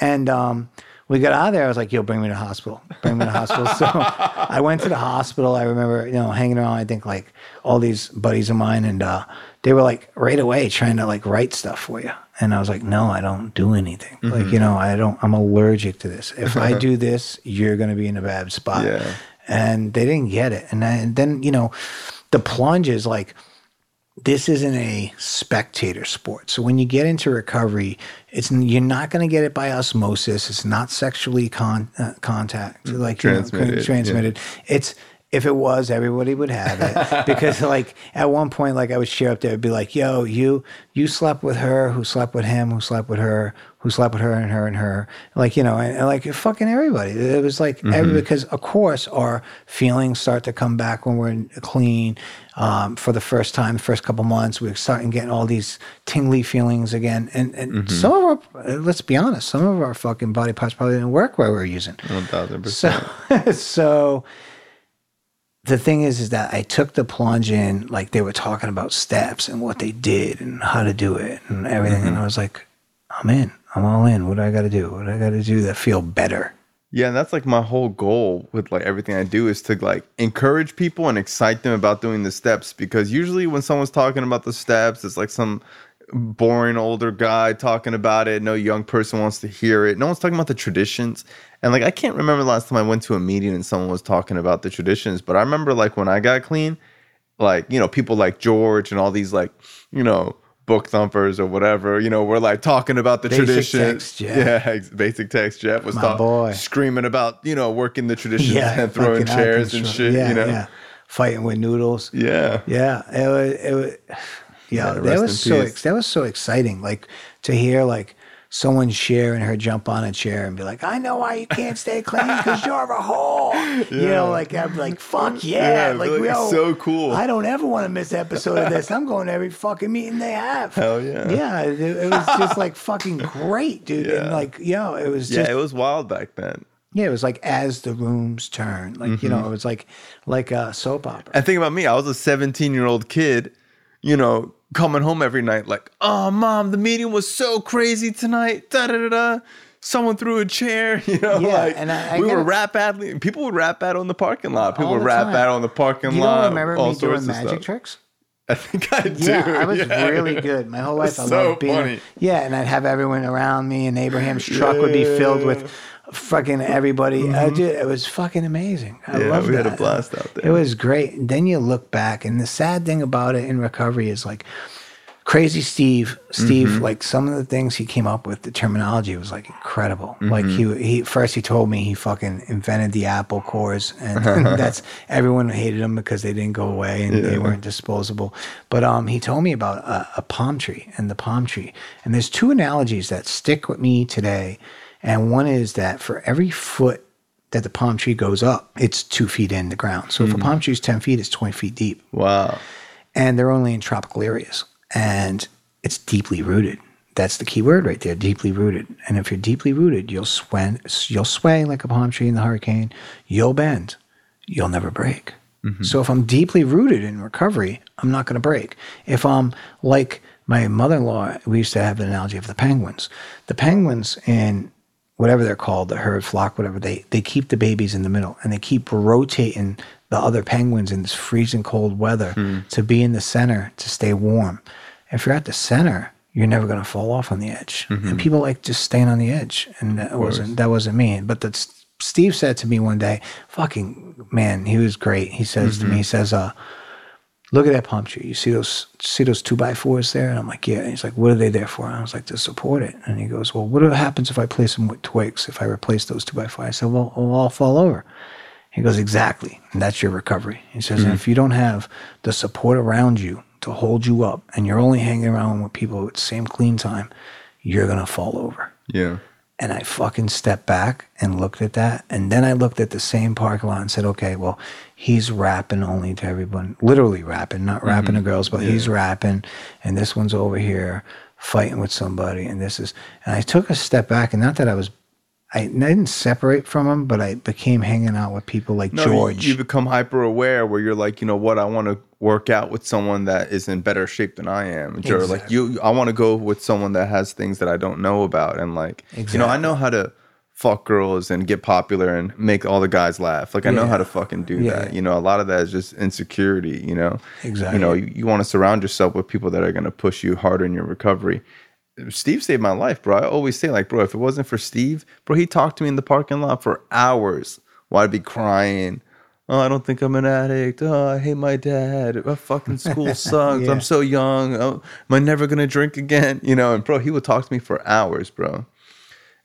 and um, we got out of there. I was like, "Yo, bring me to the hospital. Bring me to the hospital." So I went to the hospital. I remember, you know, hanging around. I think like all these buddies of mine, and uh, they were like right away trying to like write stuff for you. And I was like, "No, I don't do anything. Mm-hmm. Like, you know, I don't. I'm allergic to this. If I do this, you're gonna be in a bad spot." Yeah. And they didn't get it. And, I, and then, you know, the plunge is like this isn't a spectator sport. So when you get into recovery, it's you're not going to get it by osmosis. It's not sexually con, uh, contact like you know, Transmitted, yeah. transmitted. It's if it was, everybody would have it because like at one point, like I would share up there, it'd be like, "Yo, you you slept with her, who slept with him, who slept with her, who slept with her, and her and her." Like you know, and, and like fucking everybody. It was like every because of course our feelings start to come back when we're clean. Um, for the first time, the first couple months, we're starting getting all these tingly feelings again, and and some of our, let's be honest, some of our fucking body parts probably didn't work while we were using. One thousand percent. So, so the thing is, is that I took the plunge in, like they were talking about steps and what they did and how to do it and everything. And mm-hmm. I was like, I'm in, I'm all in. What do I got to do? What do I got to do to feel better? Yeah, and that's like my whole goal with like everything I do is to like encourage people and excite them about doing the steps because usually when someone's talking about the steps, it's like some boring older guy talking about it. No young person wants to hear it. No one's talking about the traditions. And like I can't remember the last time I went to a meeting and someone was talking about the traditions, but I remember like when I got clean, like, you know, people like George and all these like, you know, book thumpers or whatever, you know, we're like talking about the traditions. Basic tradition. text, Jeff. Yeah, basic text. Jeff was talking talk- screaming about, you know, working the traditions and throwing chairs and shit, Yeah, you know. yeah. Fighting with noodles. Yeah. Yeah, it was. It was yeah, Yeah, that was so ex- that was so exciting. Like to hear like someone share and her jump on a chair and be like, "I know why you can't stay clean because you're a whore." You know, like I'm like, "Fuck yeah!" Yeah, like, like, yo, so cool. I don't ever want to miss an episode of this. I'm going to every fucking meeting they have. Hell yeah. Yeah, it, it was just like fucking great, dude. And like, yo, it was Yeah, it was wild back then. yeah, it was like as the rooms turn, like you Mm-hmm. know, it was like like a soap opera. And think about me, I was a 17 year old kid, you know, coming home every night like, oh, mom, the meeting was so crazy tonight. Da da da da. Someone threw a chair, you know, Yeah, like and I- I we were rap battling. People would rap battle in the parking lot. People would rap time. battle in the parking You lot. don't remember all me doing sorts of magic stuff. tricks? I think I do. Yeah, I was yeah. really good. My whole life, I So loved being. funny. Yeah, and I'd have everyone around me, and Abraham's truck would be filled with fucking everybody. I did, it was fucking amazing. I Mm-hmm. Yeah, loved we had a blast out there. It was great. And then you look back, and the sad thing about it in recovery is like crazy Steve. Steve, Mm-hmm. like some of the things he came up with, the terminology was like incredible. Mm-hmm. Like he he first he told me he fucking invented the Apple cores, and that's everyone hated him because they didn't go away and they weren't disposable. But um, he told me about a, a palm tree and the palm tree, and there's two analogies that stick with me today, and one is that for every foot that the palm tree goes up, it's two feet in the ground. So if a mm. palm tree is ten feet, it's twenty feet deep. Wow. and they're only in tropical areas. And it's deeply rooted. That's the key word right there deeply rooted. And if you're deeply rooted you'll sway you'll sway like a palm tree in the hurricane. You'll bend. You'll never break. Mm-hmm. So if i'm deeply rooted in recovery i'm not going to break. If i'm like my mother-in-law we used to have an analogy of the penguins. The penguins in whatever they're called, the herd, flock, whatever, they, they keep the babies in the middle and they keep rotating the other penguins in this freezing cold weather hmm. to be in the center to stay warm. If you're at the center, you're never going to fall off on the edge. And mm-hmm. people like just staying on the edge. And that wasn't, that wasn't me. But that's, Steve said to me one day, fucking man, he was great. He says to me, he mm-hmm. says, uh, look at that palm tree. You see those see those two by fours there? And I'm like, yeah. And he's like, what are they there for? And I was like, to support it. And he goes, well, what happens if I place them with twigs? If I replace those two by fours? I said, well, it'll all fall over. He goes, exactly. And that's your recovery. He says, and hmm. if you don't have the support around you to hold you up, and you're only hanging around with people with the same clean time, you're gonna fall over. Yeah. And I fucking stepped back and looked at that. And then I looked at the same parking lot and said, okay, well, he's rapping only to everyone, literally rapping, not rapping to mm-hmm. girls, but he's rapping. And this one's over here fighting with somebody. And this is, and I took a step back. And not that I was, I, I didn't separate from him, but I became hanging out with people like No, George. You, become hyper aware where you're like, you know what, I want to work out with someone that is in better shape than I am. Or like you I want to go with someone that has things that I don't know about. And like you know, I know how to fuck girls and get popular and make all the guys laugh. Like I know how to fucking do Yeah. that. You know, a lot of that is just insecurity, you know. Exactly. You know, you, you want to surround yourself with people that are going to push you harder in your recovery. Steve saved my life, bro. I always say like, bro, if it wasn't for Steve, bro, he talked to me in the parking lot for hours while I'd be crying. Oh, I don't think I'm an addict. Oh, I hate my dad. My fucking school sucks. Yeah. I'm so young. Oh, am I never gonna drink again? You know, and bro, he would talk to me for hours, bro.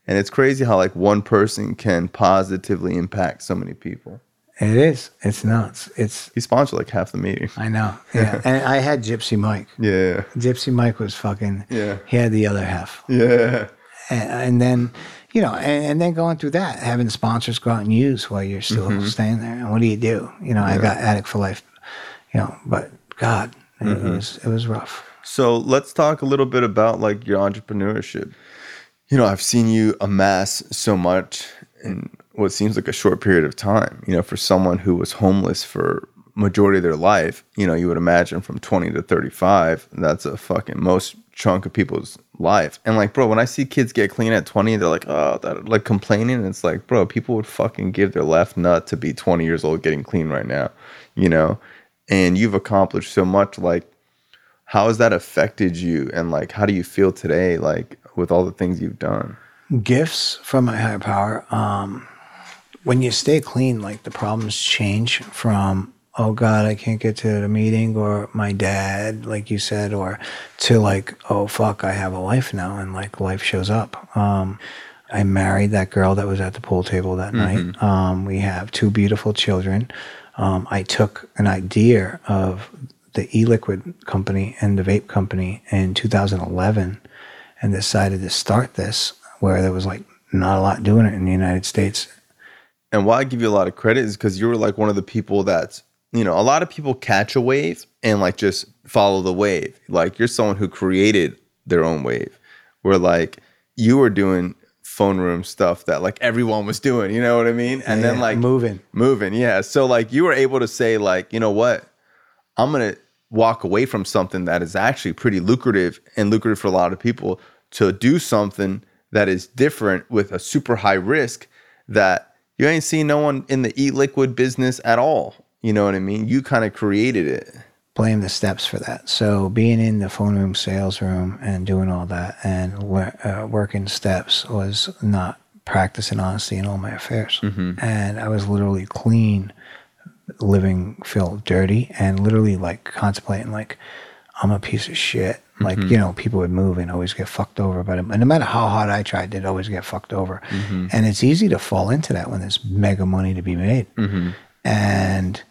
And it's crazy how like one person can positively impact so many people. It is. It's nuts. It's. He sponsored like half the meeting. I know. Yeah. and I had Gypsy Mike. Yeah. Gypsy Mike was fucking. Yeah. He had the other half. Yeah. and, and then you know and, and then going through that having sponsors go out and use while you're still Mm-hmm. staying there and what do you do you know i got addict for life you know but god it, Mm-hmm. was it was rough So let's talk a little bit about like your entrepreneurship. You know, I've seen you amass so much in what seems like a short period of time. You know, for someone who was homeless for majority of their life, you know, you would imagine from 20 to 35, that's a fucking most chunk of people's life. And like, bro, when I see kids get clean at 20, they're like, oh, that like complaining. It's like, bro, people would fucking give their left nut to be 20 years old getting clean right now, you know? And you've accomplished so much. Like, how has that affected you and like how do you feel today like with all the things you've done gifts from my higher power um when you stay clean like the problems change from oh god i can't get to the meeting or my dad like you said or to like oh fuck i have a life now and like life shows up. Um i married that girl that was at the pool table that night. Um we have two beautiful children. Um i took an idea of the e-liquid company and the vape company in 2011 and decided to start this where there was like not a lot doing it in the United States. And why i give you a lot of credit is because you were like one of the people that's you know a lot of people catch a wave and like just follow the wave. Like you're someone who created their own wave where like you were doing phone room stuff that like everyone was doing you know what i mean? And then like moving. moving yeah. So like you were able to say like you know what? I'm gonna walk away from something that is actually pretty lucrative and lucrative for a lot of people to do something that is different with a super high risk that you ain't seen no one in the e liquid business at all you know what i mean you kind of created it Blame the steps for that. So being in the phone room, sales room, and doing all that and uh, working steps was not practicing honesty in all my affairs. And I was literally clean, living, feel dirty, and literally like contemplating like I'm a piece of shit. Like you know, people would move and always get fucked over. But and no matter how hard I tried, they'd always get fucked over. And it's easy to fall into that when there's mega money to be made. And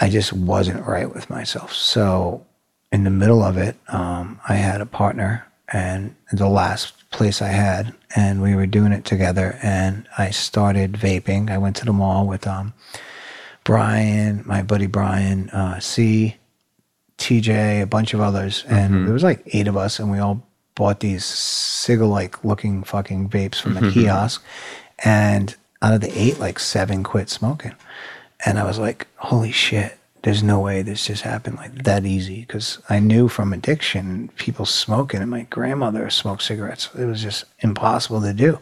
I just wasn't right with myself. So in the middle of it, um, I had a partner, and the last place I had, and we were doing it together. And I started vaping. I went to the mall with um, Brian, my buddy Brian, uh, C, TJ, a bunch of others, and mm-hmm. there was like eight of us, and we all bought these cigar-like looking fucking vapes from the mm-hmm. kiosk. And out of the eight, like seven quit smoking. And I was like, holy shit, there's no way this just happened like that easy. Because I knew from addiction, people smoking, and my grandmother smoked cigarettes. It was just impossible to do.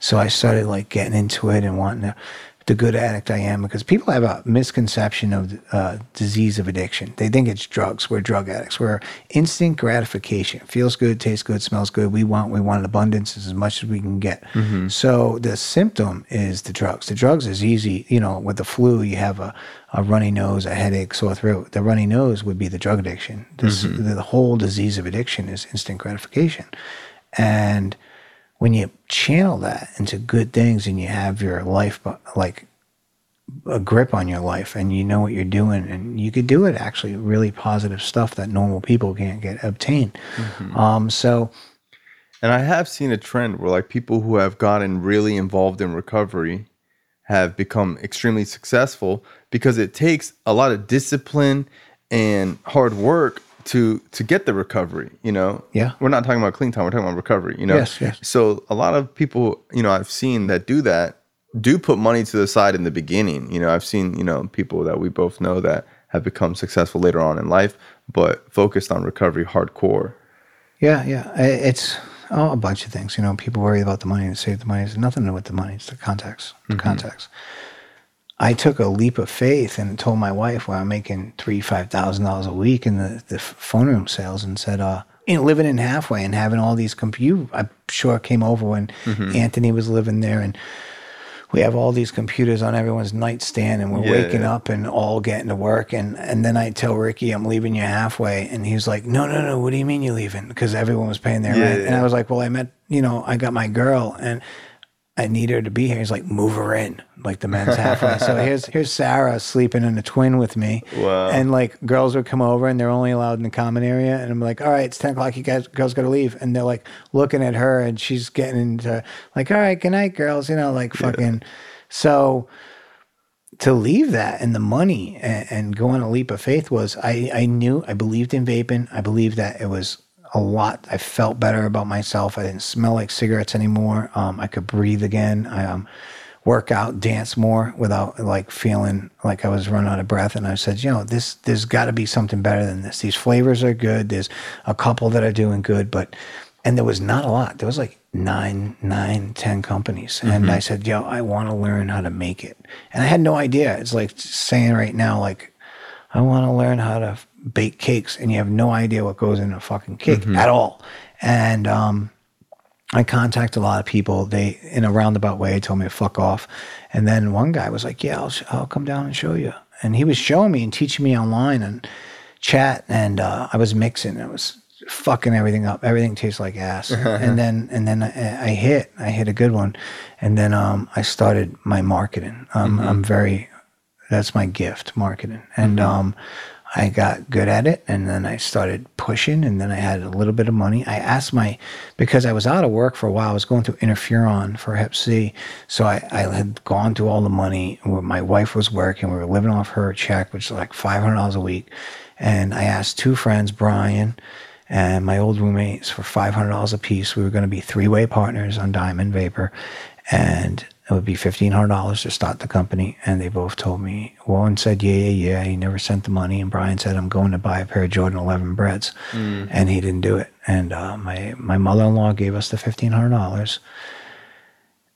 So I started like getting into it and wanting to, the good addict I am, because people have a misconception of uh, disease of addiction. They think it's drugs. We're drug addicts. We're instant gratification. Feels good, tastes good, smells good. We want, we want an abundance as much as we can get. So the symptom is the drugs. The drugs is easy. You know, with the flu, you have a, a runny nose, a headache, sore throat. The runny nose would be the drug addiction. This, the, the whole disease of addiction is instant gratification. And when you channel that into good things and you have your life like a grip on your life and you know what you're doing and you could do it actually really positive stuff that normal people can't get obtain um so And I have seen a trend where like people who have gotten really involved in recovery have become extremely successful because it takes a lot of discipline and hard work to to get the recovery, you know. Yeah. We're not talking about clean time, we're talking about recovery, you know. Yes, yes. So a lot of people, you know, I've seen that do that do put money to the side in the beginning. You know, I've seen, you know, people that we both know that have become successful later on in life, but focused on recovery hardcore. Yeah, yeah. It's Oh, a bunch of things. You know, people worry about the money and save the money. It's nothing to do with the money. It's the context. The mm-hmm. context. I took a leap of faith and told my wife well, I'm making three, five thousand dollars a week. In the, the phone room sales and said, uh, you know, living in halfway and having all these compute. I'm sure came over when Anthony was living there. And we have all these computers on everyone's nightstand and we're Yeah, waking yeah. up and all getting to work. And and then I tell Ricky I'm leaving you halfway. And he's like no no no. What do you mean you're leaving? Because everyone was paying their Yeah, rent and. I was like well I met you know I got my girl. And I need her to be here. He's like move her in like the men's halfway so here's here's Sarah sleeping in a twin with me. Wow. and like girls would come over and they're only allowed in the common area. And I'm like all right it's 10 o'clock. You guys girls gotta leave. And they're like looking at her and she's getting into like all right good night girls you know like fucking. So to leave that and the money and, and go on a leap of faith was I, I knew I believed in vaping. I believed that it was a lot. I felt better about myself. I didn't smell like cigarettes anymore. Um, I could breathe again. I um, work out, dance more without like feeling like I was running out of breath. And I said, you know, this there's got to be something better than this. These flavors are good. There's a couple that are doing good, but and there was not a lot. There was like nine, nine, ten companies, and I said, "Yo, I want to learn how to make it." And I had no idea. It's like saying right now, like, I want to learn how to bake cakes, and you have no idea what goes in a fucking cake at all. And um, I contacted a lot of people. They, in a roundabout way, told me to fuck off. And then one guy was like, "Yeah, I'll, sh- I'll come down and show you." And he was showing me and teaching me online and chat. And uh, I was mixing. It was fucking everything up. Everything tastes like ass. and then and then I, I hit. I hit a good one. And then um, I started my marketing. Um, I'm very. That's my gift, marketing. And um, I got good at it and then I started pushing and then I had a little bit of money. I asked my because I was out of work for a while, I was going through interferon for hep C. So I, I had gone through all the money where my wife was working, we were living off her check, which is like five hundred dollars a week. And I asked two friends, Brian and my old roommates for five hundred dollars a piece. We were going to be three way partners on Diamond Vapor, and it would be fifteen hundred dollars to start the company. And they both told me. One said, "Yeah, yeah, yeah." He never sent the money, and Brian said, "I'm going to buy a pair of Jordan Eleven Breds," and he didn't do it. And uh, my my mother in law gave us the fifteen hundred dollars,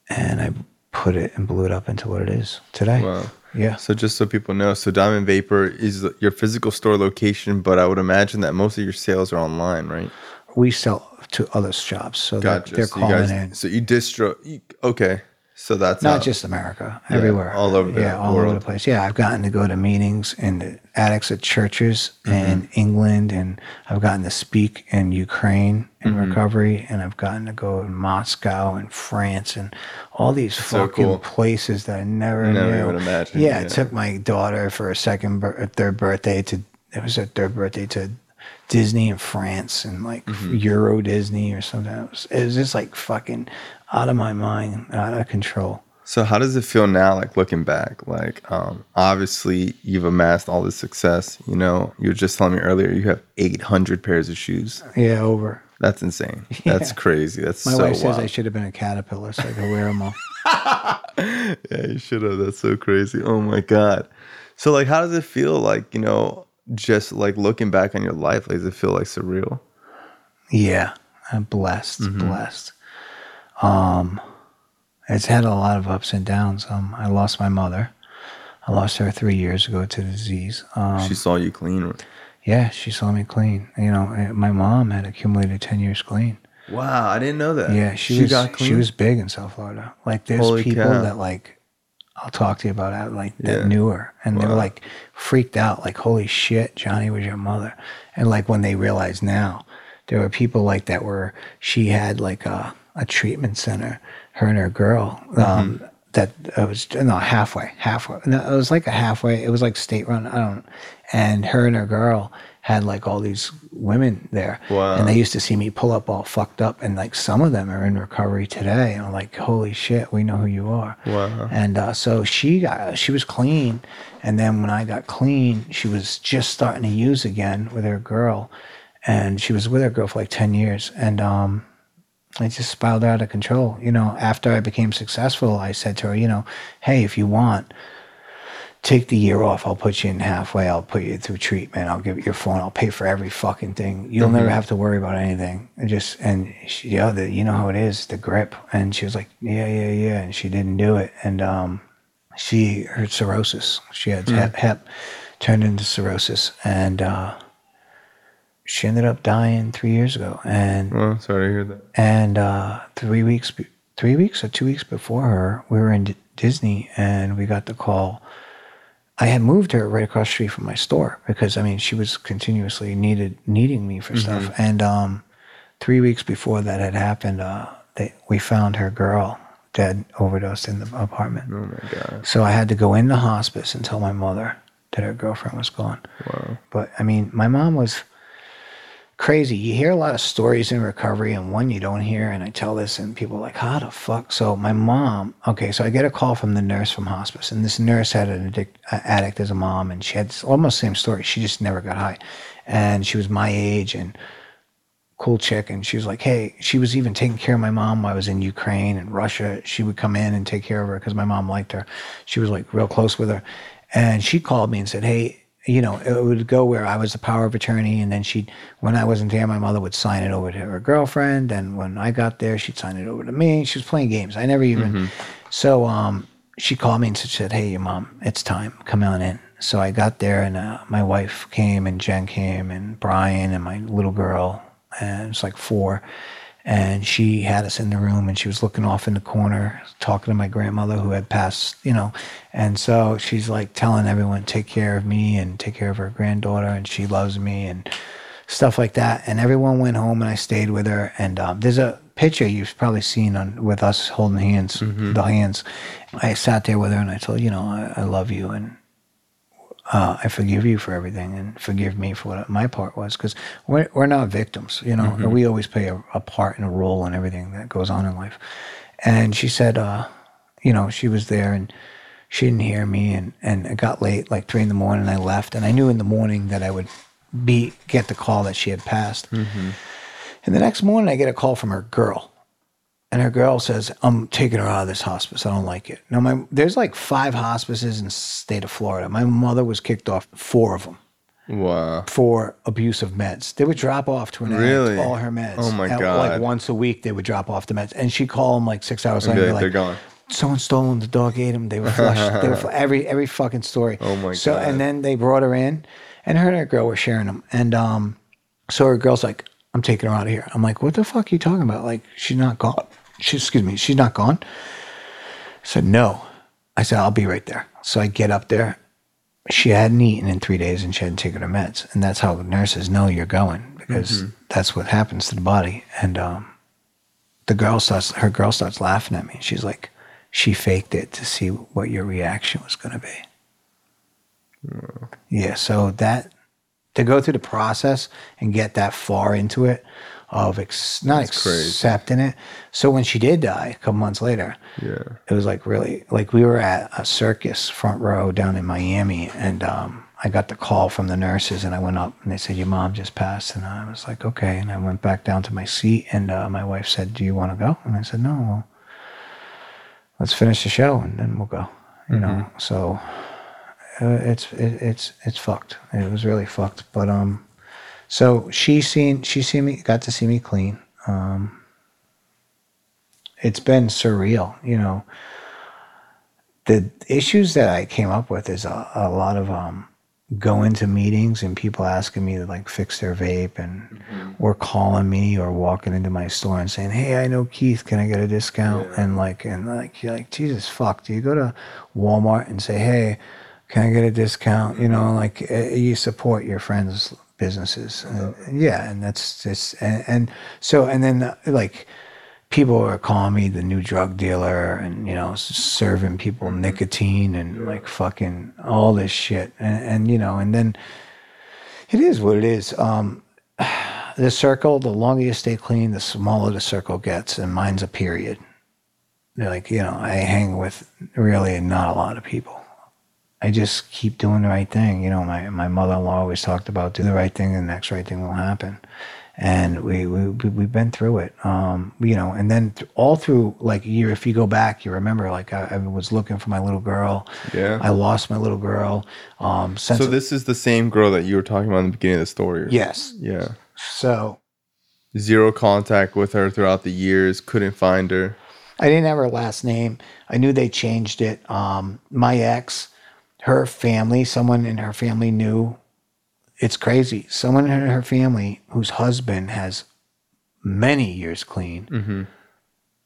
and I put it and blew it up into what it is today. Wow. Yeah. So just so people know, so Diamond Vapor is your physical store location, but I would imagine that most of your sales are online, right? We sell to other shops, so they're, Gotcha. they're so you calling guys, in. so you distro. You, okay, so that's Not just America, everywhere, all over the yeah, all over the place. Yeah, I've gotten to go to meetings in the attics at churches Mm-hmm. in England, and I've gotten to speak in Ukraine in Mm-hmm. recovery, and I've gotten to go in Moscow and France and all these fucking cool. places that I never, Never knew. would imagine, Yeah, yeah. I took my daughter for a second, bir- a third birthday to. It was her third birthday to Disney in France and like Mm-hmm. Euro Disney or something. It was, it was just like fucking out of my mind, out of control. So how does it feel now, like looking back? Like, um, obviously you've amassed all this success. You know, you were just telling me earlier you have 800 pairs of shoes. Yeah, over. That's insane. That's Yeah. crazy. That's My so wife says wild. I should have been a caterpillar so I could wear them all. yeah, you should have. That's so crazy. Oh my god. So like, how does it feel? Like, you know, just like looking back on your life, like, does it feel like surreal? Yeah, I'm blessed, Mm-hmm. blessed. Um, it's had a lot of ups and downs. Um, I lost my mother. I lost her three years ago to disease. Um, she saw you clean. yeah, she saw me clean. You know, eh, my mom had accumulated ten years clean. Wow, I didn't know that. Yeah, she, was got clean. she was big in South Florida. Like there's Holy people cow. that like I'll talk to you about that like that Yeah. knew her and they were like freaked out like holy shit Johnny was your mother and like when they realized now there were people like that where she had like a, a treatment center her and her girl um, Mm-hmm. that it was no halfway halfway no, it was like a halfway it was like state run I don't and her and her girl had like all these women there Wow. and they used to see me pull up all fucked up and like some of them are in recovery today and I'm like holy shit we know who you are Wow. and uh, so she got she was clean and then when I got clean she was just starting to use again with her girl and she was with her girl for like 10 years and um it just spiraled out of control you know after I became successful I said to her you know hey if you want take the year off. I'll put you in halfway. I'll put you through treatment. I'll give you your phone. I'll pay for every fucking thing. You'll never have to worry about anything. And just and she, yeah, the, you know how it is, the grip. And she was like, yeah, yeah, yeah. And she didn't do it. And um, she had cirrhosis. She had hep, hep turned into cirrhosis, and uh, she ended up dying three years ago. And Well, sorry to hear that. and uh, three weeks, three weeks or two weeks before her, we were in D- Disney, and we got the call. I had moved her right across the street from my store because I mean she was continuously needed needing me for stuff. And um, three weeks before that had happened, uh, they, we found her girl dead, overdosed in the apartment. Oh my god. So I had to go into hospice and tell my mother that her girlfriend was gone. Wow. But I mean, my mom was crazy. You hear a lot of stories in recovery, and one you don't hear. And I tell this, and people are like, "How the fuck?" So my mom. Okay, so I get a call from the nurse from hospice, and this nurse had an addict, uh, addict as a mom, and she had almost the same story. She just never got high, and she was my age and cool chick and she was like hey she was even taking care of my mom while i was in ukraine and russia she would come in and take care of her because my mom liked her she was like real close with her and she called me and said hey you know it would go where i was the power of attorney and then she'd when i wasn't there my mother would sign it over to her girlfriend and when i got there she'd sign it over to me. She was playing games. I never even so um she called me and said hey your mom it's time. Come on in. So i got there and uh, my wife came and jen came and brian and my little girl and it's like four. And she had us in the room and she was looking off in the corner, talking to my grandmother who had passed, you know. And so she's like telling everyone, take care of me and take care of her granddaughter, and she loves me and stuff like that. And everyone went home and I stayed with her. And um, there's a picture you've probably seen on with us holding hands, the hands. I sat there with her and I told, you know, I, I love you and uh, I forgive you for everything and forgive me for what my part was because we're, we're not victims, you know. We always play a, a part and a role in everything that goes on in life. And she said, uh, you know, she was there and she didn't hear me and, and it got late, like three in the morning. I left and I knew in the morning that I would be get the call that she had passed. And the next morning, I get a call from her girl. And her girl says, I'm taking her out of this hospice. I don't like it. Now, my, there's like five hospices in the state of Florida. My mother was kicked off four of them Wow. for abuse of meds. They would drop off to an addict Really? all her meds. Oh, my At, God. Like once a week, they would drop off the meds. And she'd call them like six hours later. like, like, they're gone. someone stole them. The dog ate them. They were flushed. they were fl- every every fucking story. Oh my so, God. and then they brought her in, and her and her girl were sharing them. And um, so her girl's like, "I'm taking her out of here." I'm like, "What the fuck are you talking about? Like, she's not gone. She, excuse me, she's not gone." I said, "No." I said, "I'll be right there." So I get up there. She hadn't eaten in three days, and she hadn't taken her meds. And that's how nurses know you're going because that's what happens to the body. And um, the girl starts her girl starts laughing at me. She's like, she faked it to see what your reaction was going to be. Yeah, so that to go through the process and get that far into it of ex, not accepting it. So when she did die a couple months later, Yeah. it was like really like we were at a circus front row down in Miami and um, I got the call from the nurses and I went up and they said your mom just passed and I was like okay and I went back down to my seat and uh, my wife said do you want to go? And I said no well let's finish the show and then we'll go you know? So uh, it's it, it's it's fucked. It was really fucked but um so she seen she seen me got to see me clean um it's been surreal you know the issues that I came up with is a, a lot of um, go into meetings and people asking me to like fix their vape and or calling me or walking into my store and saying, "Hey, I know Keith. Can I get a discount?" And like and like you're like Jesus fuck. Do you go to Walmart and say, "Hey, can I get a discount?" You know, like uh, you support your friends' businesses. And, yeah, and that's just and, and so and then uh, like people are calling me the new drug dealer and you know serving people nicotine and like fucking all this shit. And, and you know and then it is what it is. Um the circle the longer you stay clean the smaller the circle gets and mine's a period. They're like you know i hang with really not a lot of people i just keep doing the right thing you know my, my mother-in-law always talked about do the right thing and the next right thing will happen and we, we we- we've been through it. Um, you know, and then th- all through like you, if you go back, you remember like I, I was looking for my little girl. Yeah. I lost my little girl. Um, So this is the same girl that you were talking about in the beginning of the story. yes, Yeah. so Zero contact with her throughout the years. Couldn't find her. I didn't have her last name. I knew they changed it. Um, my ex, her family, someone in her family knew. It's crazy. Someone in her family whose husband has many years clean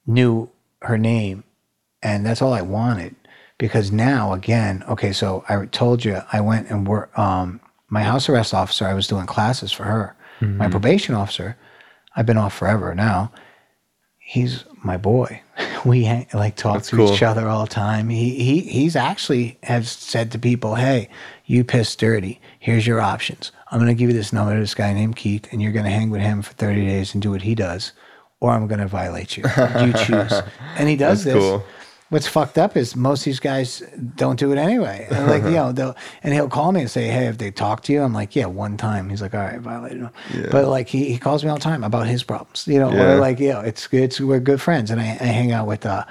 knew her name, and that's all I wanted. Because now, again, okay, so I told you I went and worked. Um, my house arrest officer, I was doing classes for her. My probation officer, I've been off forever now he's my boy. We hang, like talk That's to cool. each other all the time. He he he's actually has said to people, "Hey, you pissed dirty. Here's your options. I'm going to give you this number to this guy named Keith, and you're going to hang with him for 30 days and do what he does, or I'm going to violate you. You choose." And he does That's this. cool. What's fucked up is most of these guys don't do it anyway. And like, you know, they'll, and he'll call me and say, Hey, if they talk to you, I'm like, yeah, one time. He's like, all right, violated him. But like, he, he calls me all the time about his problems, you know, Yeah. like, you know, it's good. It's, we're good friends. And I, I hang out with, uh,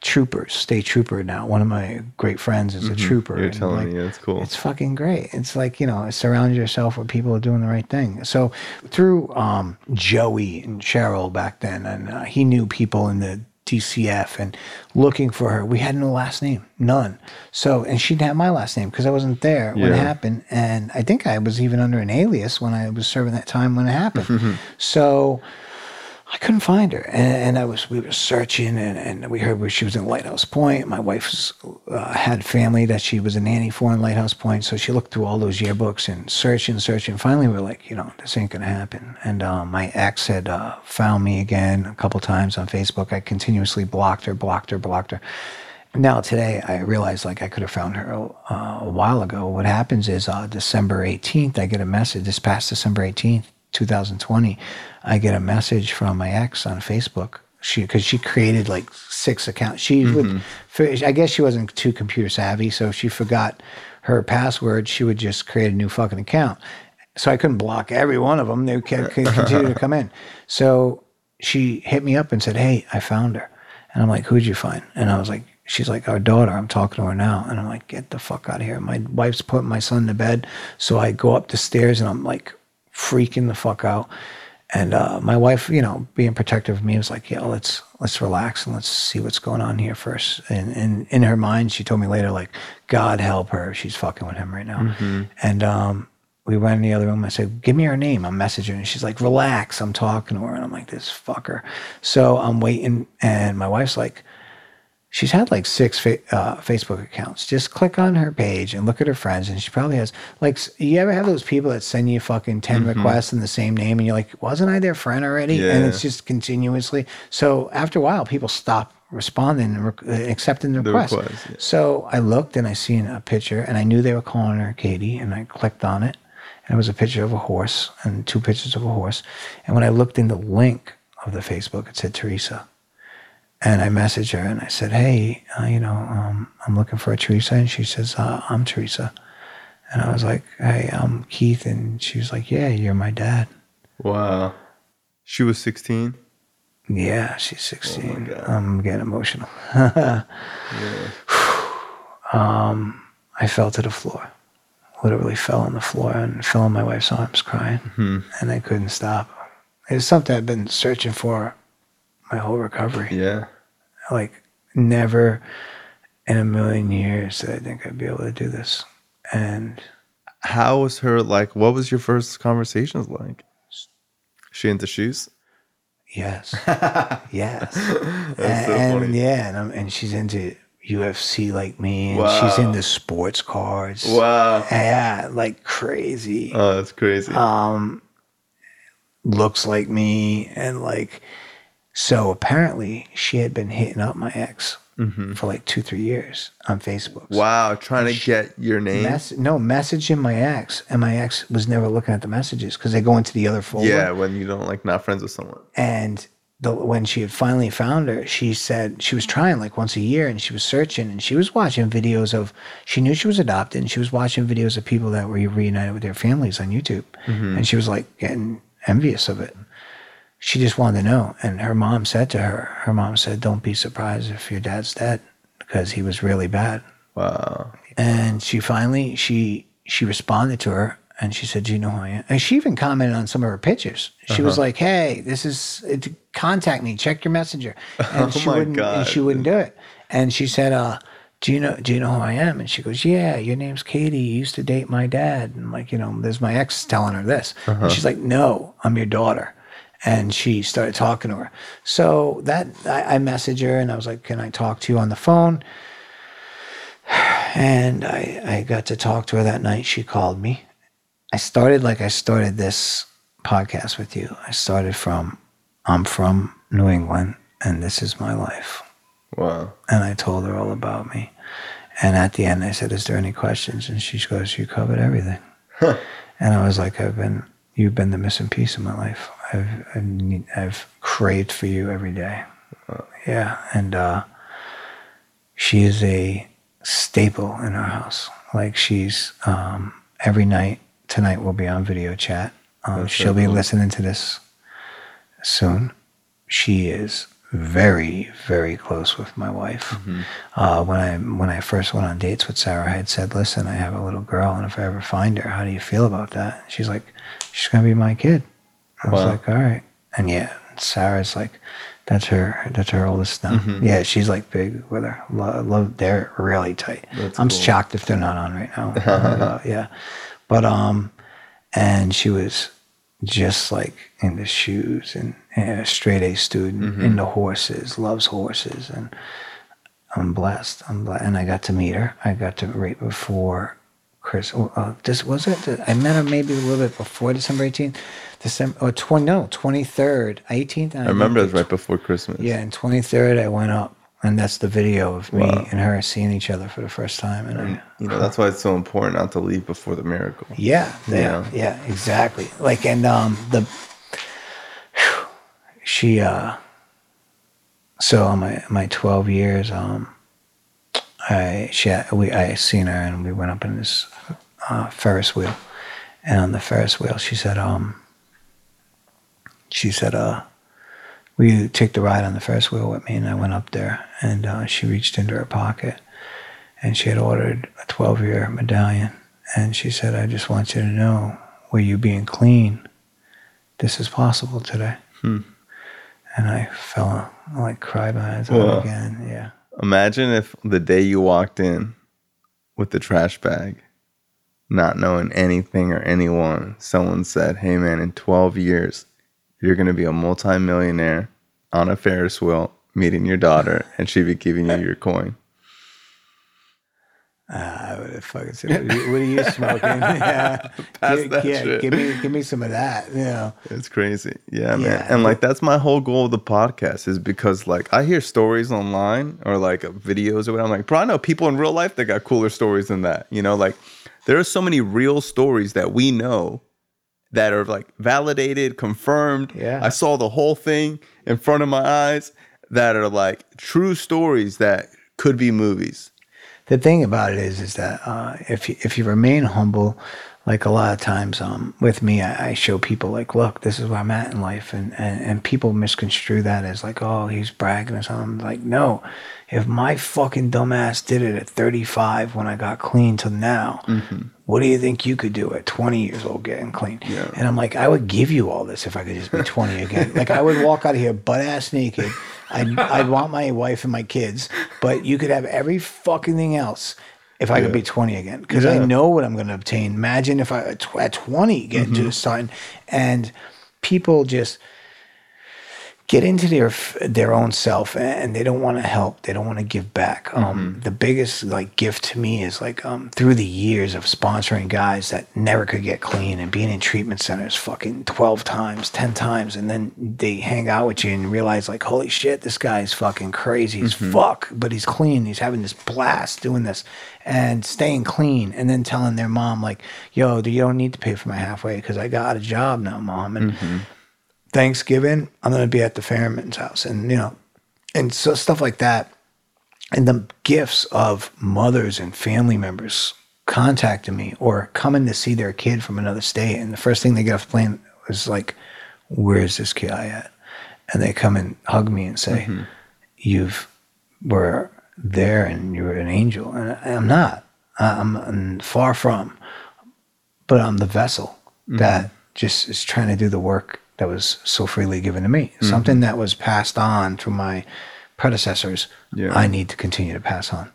troopers, state trooper now. One of my great friends is a trooper. Mm-hmm. You're telling like, me that's cool. it's fucking great. It's like, you know, surround yourself with people doing the right thing. So through um, Joey and Cheryl back then, and uh, he knew people in the DCF and looking for her. We had no last name, none. So, and she didn't have my last name because I wasn't there when it happened. And I think I was even under an alias when I was serving that time when it happened. so, I couldn't find her, and, and I was we were searching, and, and we heard where she was in Lighthouse Point. My wife uh, had family that she was a nanny for in Lighthouse Point, so she looked through all those yearbooks and searching, and searching. Finally, we are like, you know, this ain't gonna happen. And um, my ex had uh, found me again a couple times on Facebook. I continuously blocked her, blocked her, blocked her. Now today, I realize like I could have found her uh, a while ago. What happens is uh, December 18th, I get a message. This past December 18th, 2020, I get a message from my ex on Facebook. She because she created like six accounts. She would, mm-hmm. I guess she wasn't too computer savvy, so if she forgot her password. She would just create a new fucking account. So I couldn't block every one of them. They could continue to come in. So she hit me up and said, "Hey, I found her." And I'm like, "Who'd you find?" And I was like, "She's like our daughter. I'm talking to her now." And I'm like, "Get the fuck out of here." My wife's putting my son to bed, so I go up the stairs and I'm like freaking the fuck out. And uh, my wife, you know, being protective of me, was like, "Yeah, let's let's relax and let's see what's going on here first. And, and in her mind, she told me later, like, "God help her, she's fucking with him right now." And um, we went in the other room. I said, "Give me her name." I'm messaging, and she's like, "Relax, I'm talking to her." And I'm like, "This fucker." So I'm waiting, and my wife's like, she's had like six fa- uh, Facebook accounts. Just click on her page and look at her friends, and she probably has like. You ever have those people that send you fucking 10 requests in the same name, and you're like, wasn't I their friend already? And it's just continuously. So after a while, people stop responding and rec- uh, accepting the The request. request, yeah. So I looked and I seen a picture, and I knew they were calling her Katie, and I clicked on it, and it was a picture of a horse and two pictures of a horse. And when I looked in the link of the Facebook, it said Teresa. And I messaged her and I said, "Hey, uh, you know, um, I'm looking for a Teresa." And she says, uh, "I'm Teresa." And I was like, "Hey, I'm Keith." And she was like, "Yeah, you're my dad." Wow. She was 16. Yeah, she's 16. God. I'm getting emotional. um, I fell to the floor. Literally fell on the floor and fell in my wife's arms crying. And I couldn't stop. It's something I've been searching for my whole recovery. Yeah. Like, never in a million years did I think I'd be able to do this. And How was her like? What was your first conversations like? She into shoes? yes, yes. That's so and, yeah, and, I'm, and she's into UFC like me, and Wow. she's into sports cars. Wow. Yeah, like crazy. Oh, that's crazy. Um, looks like me, and like, so apparently she had been hitting up my ex for like two, three years on Facebook. Mm-hmm. wow. Trying to get your name. Mess- no, messaging my ex, and my ex was never looking at the messages because they go into the other folder. yeah. When you don't like not friends with someone. And the, when she had finally found her, she said she was trying like once a year and she was searching and she was watching videos of, she knew she was adopted and she was watching videos of people that were reunited with their families on YouTube. And she was like getting envious of it. She just wanted to know. And her mom said to her, her mom said, Don't be surprised if your dad's dead because he was really bad. Wow. And she finally she she responded to her and she said, Do you know who I am? And she even commented on some of her pictures. She was like, Hey, this is it, contact me, check your messenger. And Oh she my wouldn't God. and she wouldn't do it. And she said, uh, do you know do you know who I am? And she goes, Yeah, your name's Katie. You used to date my dad. And like, you know, there's my ex telling her this. And she's like, No, I'm your daughter. And she started talking to her. So that I, I messaged her and I was like, Can I talk to you on the phone? And I, I got to talk to her that night. She called me. I started like I started this podcast with you. I started from, I'm from New England and this is my life. Wow. And I told her all about me. And at the end, I said, Is there any questions? And she goes, You covered everything. Huh. And I was like, I've been, you've been the missing piece of my life. I've, I've, I've craved for you every day. Yeah. And uh, she is a staple in our house. Like she's, um, every night, tonight we'll be on video chat. Um, she'll be cool. listening to this soon. She is very, very close with my wife. Uh, when I when I first went on dates with Sarah, I had said, "Listen, I have a little girl, and if I ever find her, how do you feel about that?" She's like, "She's gonna be my kid." I was Wow. like, "All right," and yeah, Sarah's like, "That's her. That's her oldest now." Mm-hmm. Yeah, she's like big with her. Love, love they're really tight. That's I'm cool. shocked if they're not on right now. Uh, yeah, but um, and she was just like in the shoes and, and a straight A student Mm-hmm. into horses, loves horses, and I'm blessed. I'm blessed, and I got to meet her. I got to right before Chris. Uh, this was it. I met her maybe a little bit before December 18th, December or 20 no 23rd, 18th. I remember it was right before Christmas. Yeah, and 23rd I went up, and that's the video of me Wow. and her seeing each other for the first time, and I. You know, that's why it's so important not to leave before the miracle. Yeah, yeah, Yeah. yeah, exactly. Like, and um, the she uh, so on my my twelve years, um, I she we I seen her and we went up in this uh, Ferris wheel, and on the Ferris wheel she said um, she said uh, will you take the ride on the Ferris wheel with me? And I went up there, and uh, she reached into her pocket, and she had ordered a twelve year medallion. And she said, I just want you to know, where you being clean, this is possible today. Hmm. And I fell, I like cried my eyes Wow. out again. Yeah. Imagine if the day you walked in with the trash bag, not knowing anything or anyone, someone said, Hey man, in 12 years, you're going to be a multimillionaire on a Ferris wheel meeting your daughter, and she'd be giving you your coin. Uh, I would have fucking said, what are you, what are you smoking? yeah. Pass Gi- that yeah, shit. Give me, give me some of that. You know. It's crazy. Yeah, man. And like that's my whole goal of the podcast is because like I hear stories online or like videos or whatever. I'm like, bro, I know people in real life that got cooler stories than that. You know, like there are so many real stories that we know that are like validated, confirmed. Yeah. I saw the whole thing in front of my eyes that are like true stories that could be movies. The thing about it is is that uh, if you, if you remain humble, like a lot of times um, with me, I, I show people like, look, this is where I'm at in life, and, and and people misconstrue that as like, oh, he's bragging or something. Like, no, if my fucking dumbass did it at 35 when I got clean till now, what do you think you could do at 20 years old getting clean? Yeah. And I'm like, I would give you all this if I could just be 20 again. like I would walk out of here butt ass naked. I'd, I'd want my wife and my kids, but you could have every fucking thing else if I could be 20 again. Because I know what I'm going to obtain. Imagine if I at tw- at 20 get into mm-hmm. the starting and people just get into their their own self and they don't want to help they don't want to give back. Um, the biggest like gift to me is like um, through the years of sponsoring guys that never could get clean and being in treatment centers fucking 12 times 10 times and then they hang out with you and realize like holy shit this guy's fucking crazy as fuck but he's clean he's having this blast doing this and staying clean and then telling their mom like yo you don't need to pay for my halfway because i got a job now mom and Thanksgiving, I'm going to be at the Fairman's house, and you know, and so stuff like that, and the gifts of mothers and family members contacting me or coming to see their kid from another state, and the first thing they get off the plane was like, where's this guy at? And they come and hug me and say, mm-hmm. you've were there and you're an angel. And I- I'm not. I'm, I'm far from. But I'm the vessel mm-hmm. that just is trying to do the work that was so freely given to me. Mm-hmm. Something that was passed on through my predecessors, Yeah. I need to continue to pass on.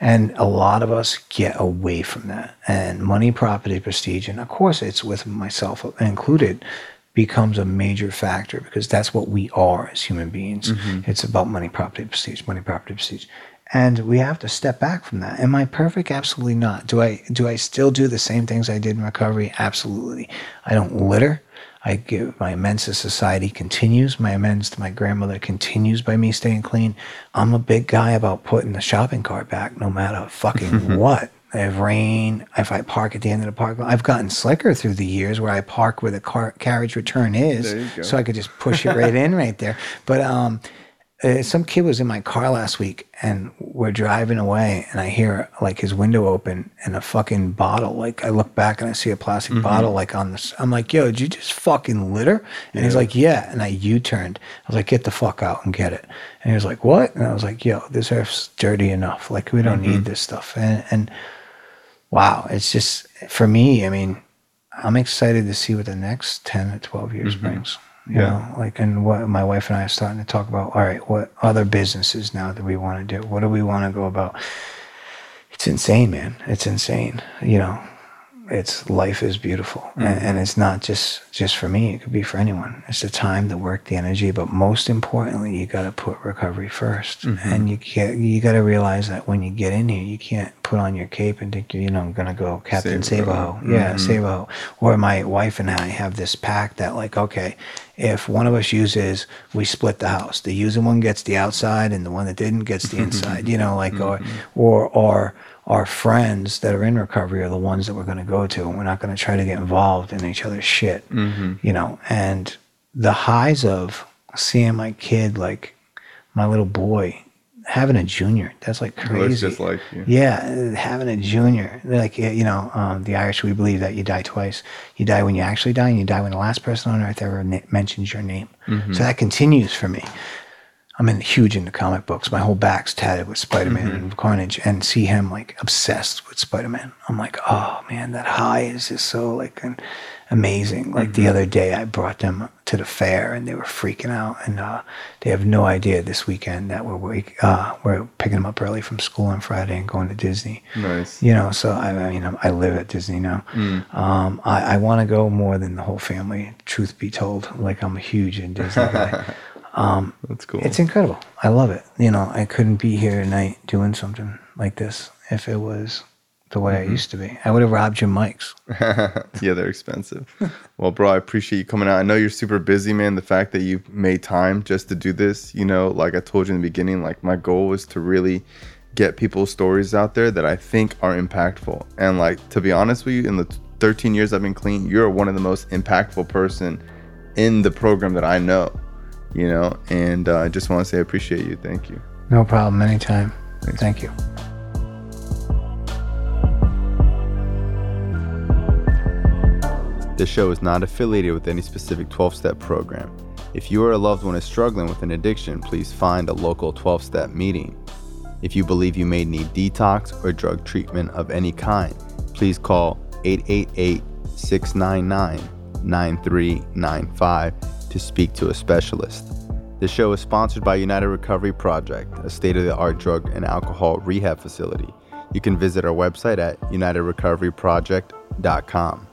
And a lot of us get away from that. And money, property, prestige, and of course it's with myself included, becomes a major factor because that's what we are as human beings. Mm-hmm. It's about money, property, prestige, money, property, prestige. And we have to step back from that. Am I perfect? Absolutely not. Do I do I still do the same things I did in recovery? Absolutely. I don't litter. I give my amends to society continues. My amends to my grandmother continues by me staying clean. I'm a big guy about putting the shopping cart back no matter fucking what. If rain, if I park at the end of the park, I've gotten slicker through the years where I park where the car carriage return is, There you go. so I could just push it right in right there. But um, some kid was in my car last week and we're driving away and I hear like his window open and a fucking bottle. Like I look back and I see a plastic Mm-hmm. bottle like on this. I'm like, yo, did you just fucking litter? And he's like, yeah. And I U-turned. I was like, get the fuck out and get it. And he was like, what? And I was like, yo, this earth's dirty enough. Like we don't Mm-hmm. need this stuff. And, and wow, it's just for me, I mean, I'm excited to see what the next 10 to 12 years brings. You Yeah. know, like, and what my wife and I are starting to talk about. All right, what other businesses now that we want to do? What do we want to go about? It's insane, man. It's insane. You know, it's life is beautiful, mm. and, and it's not just just for me. It could be for anyone. It's the time, the work, the energy, but most importantly, you got to put recovery 1st mm-hmm. and you can't. You got to realize that when you get in here, you can't put on your cape and think you're, you know, I'm gonna go Captain Save Save a a hoe. Hoe. Yeah, mm-hmm. save a hoe. Or my wife and I have this pact that, like, okay, if one of us uses, we split the house. The using one gets the outside, and the one that didn't gets the inside. You know, like, or mm-hmm. or or our friends that are in recovery are the ones that we're going to go to, and we're not going to try to get involved in each other's shit. You know, and the highs of seeing my kid, like my little boy, having a junior. That's like crazy. just like you. Yeah, having a junior, like you know, um, the Irish, we believe that you die twice. You die when you actually die, and you die when the last person on earth ever na- mentions your name. So that continues for me. I'm in huge into comic books. My whole back's tatted with Spider-Man and Carnage, and see him like obsessed with Spider-Man. I'm like, oh man, that high is just so like an, amazing. Like the other day, I brought them to the fair, and they were freaking out, and uh, they have no idea this weekend that we're wake, uh, we're picking them up early from school on Friday and going to Disney. Nice. You know, so I, I mean, I'm- live at Disney now. Um, I, I want to go more than the whole family. Truth be told, like I'm a huge in Disney guy. That's cool. It's incredible. I love it. You know, I couldn't be here tonight doing something like this if it was the way I mm-hmm. used to be. I would have robbed your mics. yeah, they're expensive. well, bro, I appreciate you coming out. I know you're super busy, man. The fact that you made time just to do this, you know, like I told you in the beginning, like my goal was to really get people's stories out there that I think are impactful. And like to be honest with you, in the 13 years I've been clean, you're one of the most impactful person in the program that I know. You know, and uh, I just want to say I appreciate you. Thank you. No problem. Anytime. Thank you. This show is not affiliated with any specific 12 step program. If you or a loved one is struggling with an addiction, please find a local 12 step meeting. If you believe you may need detox or drug treatment of any kind, please call 888 699 9395 to speak to a specialist. The show is sponsored by United Recovery Project, a state of the art drug and alcohol rehab facility. You can visit our website at unitedrecoveryproject.com.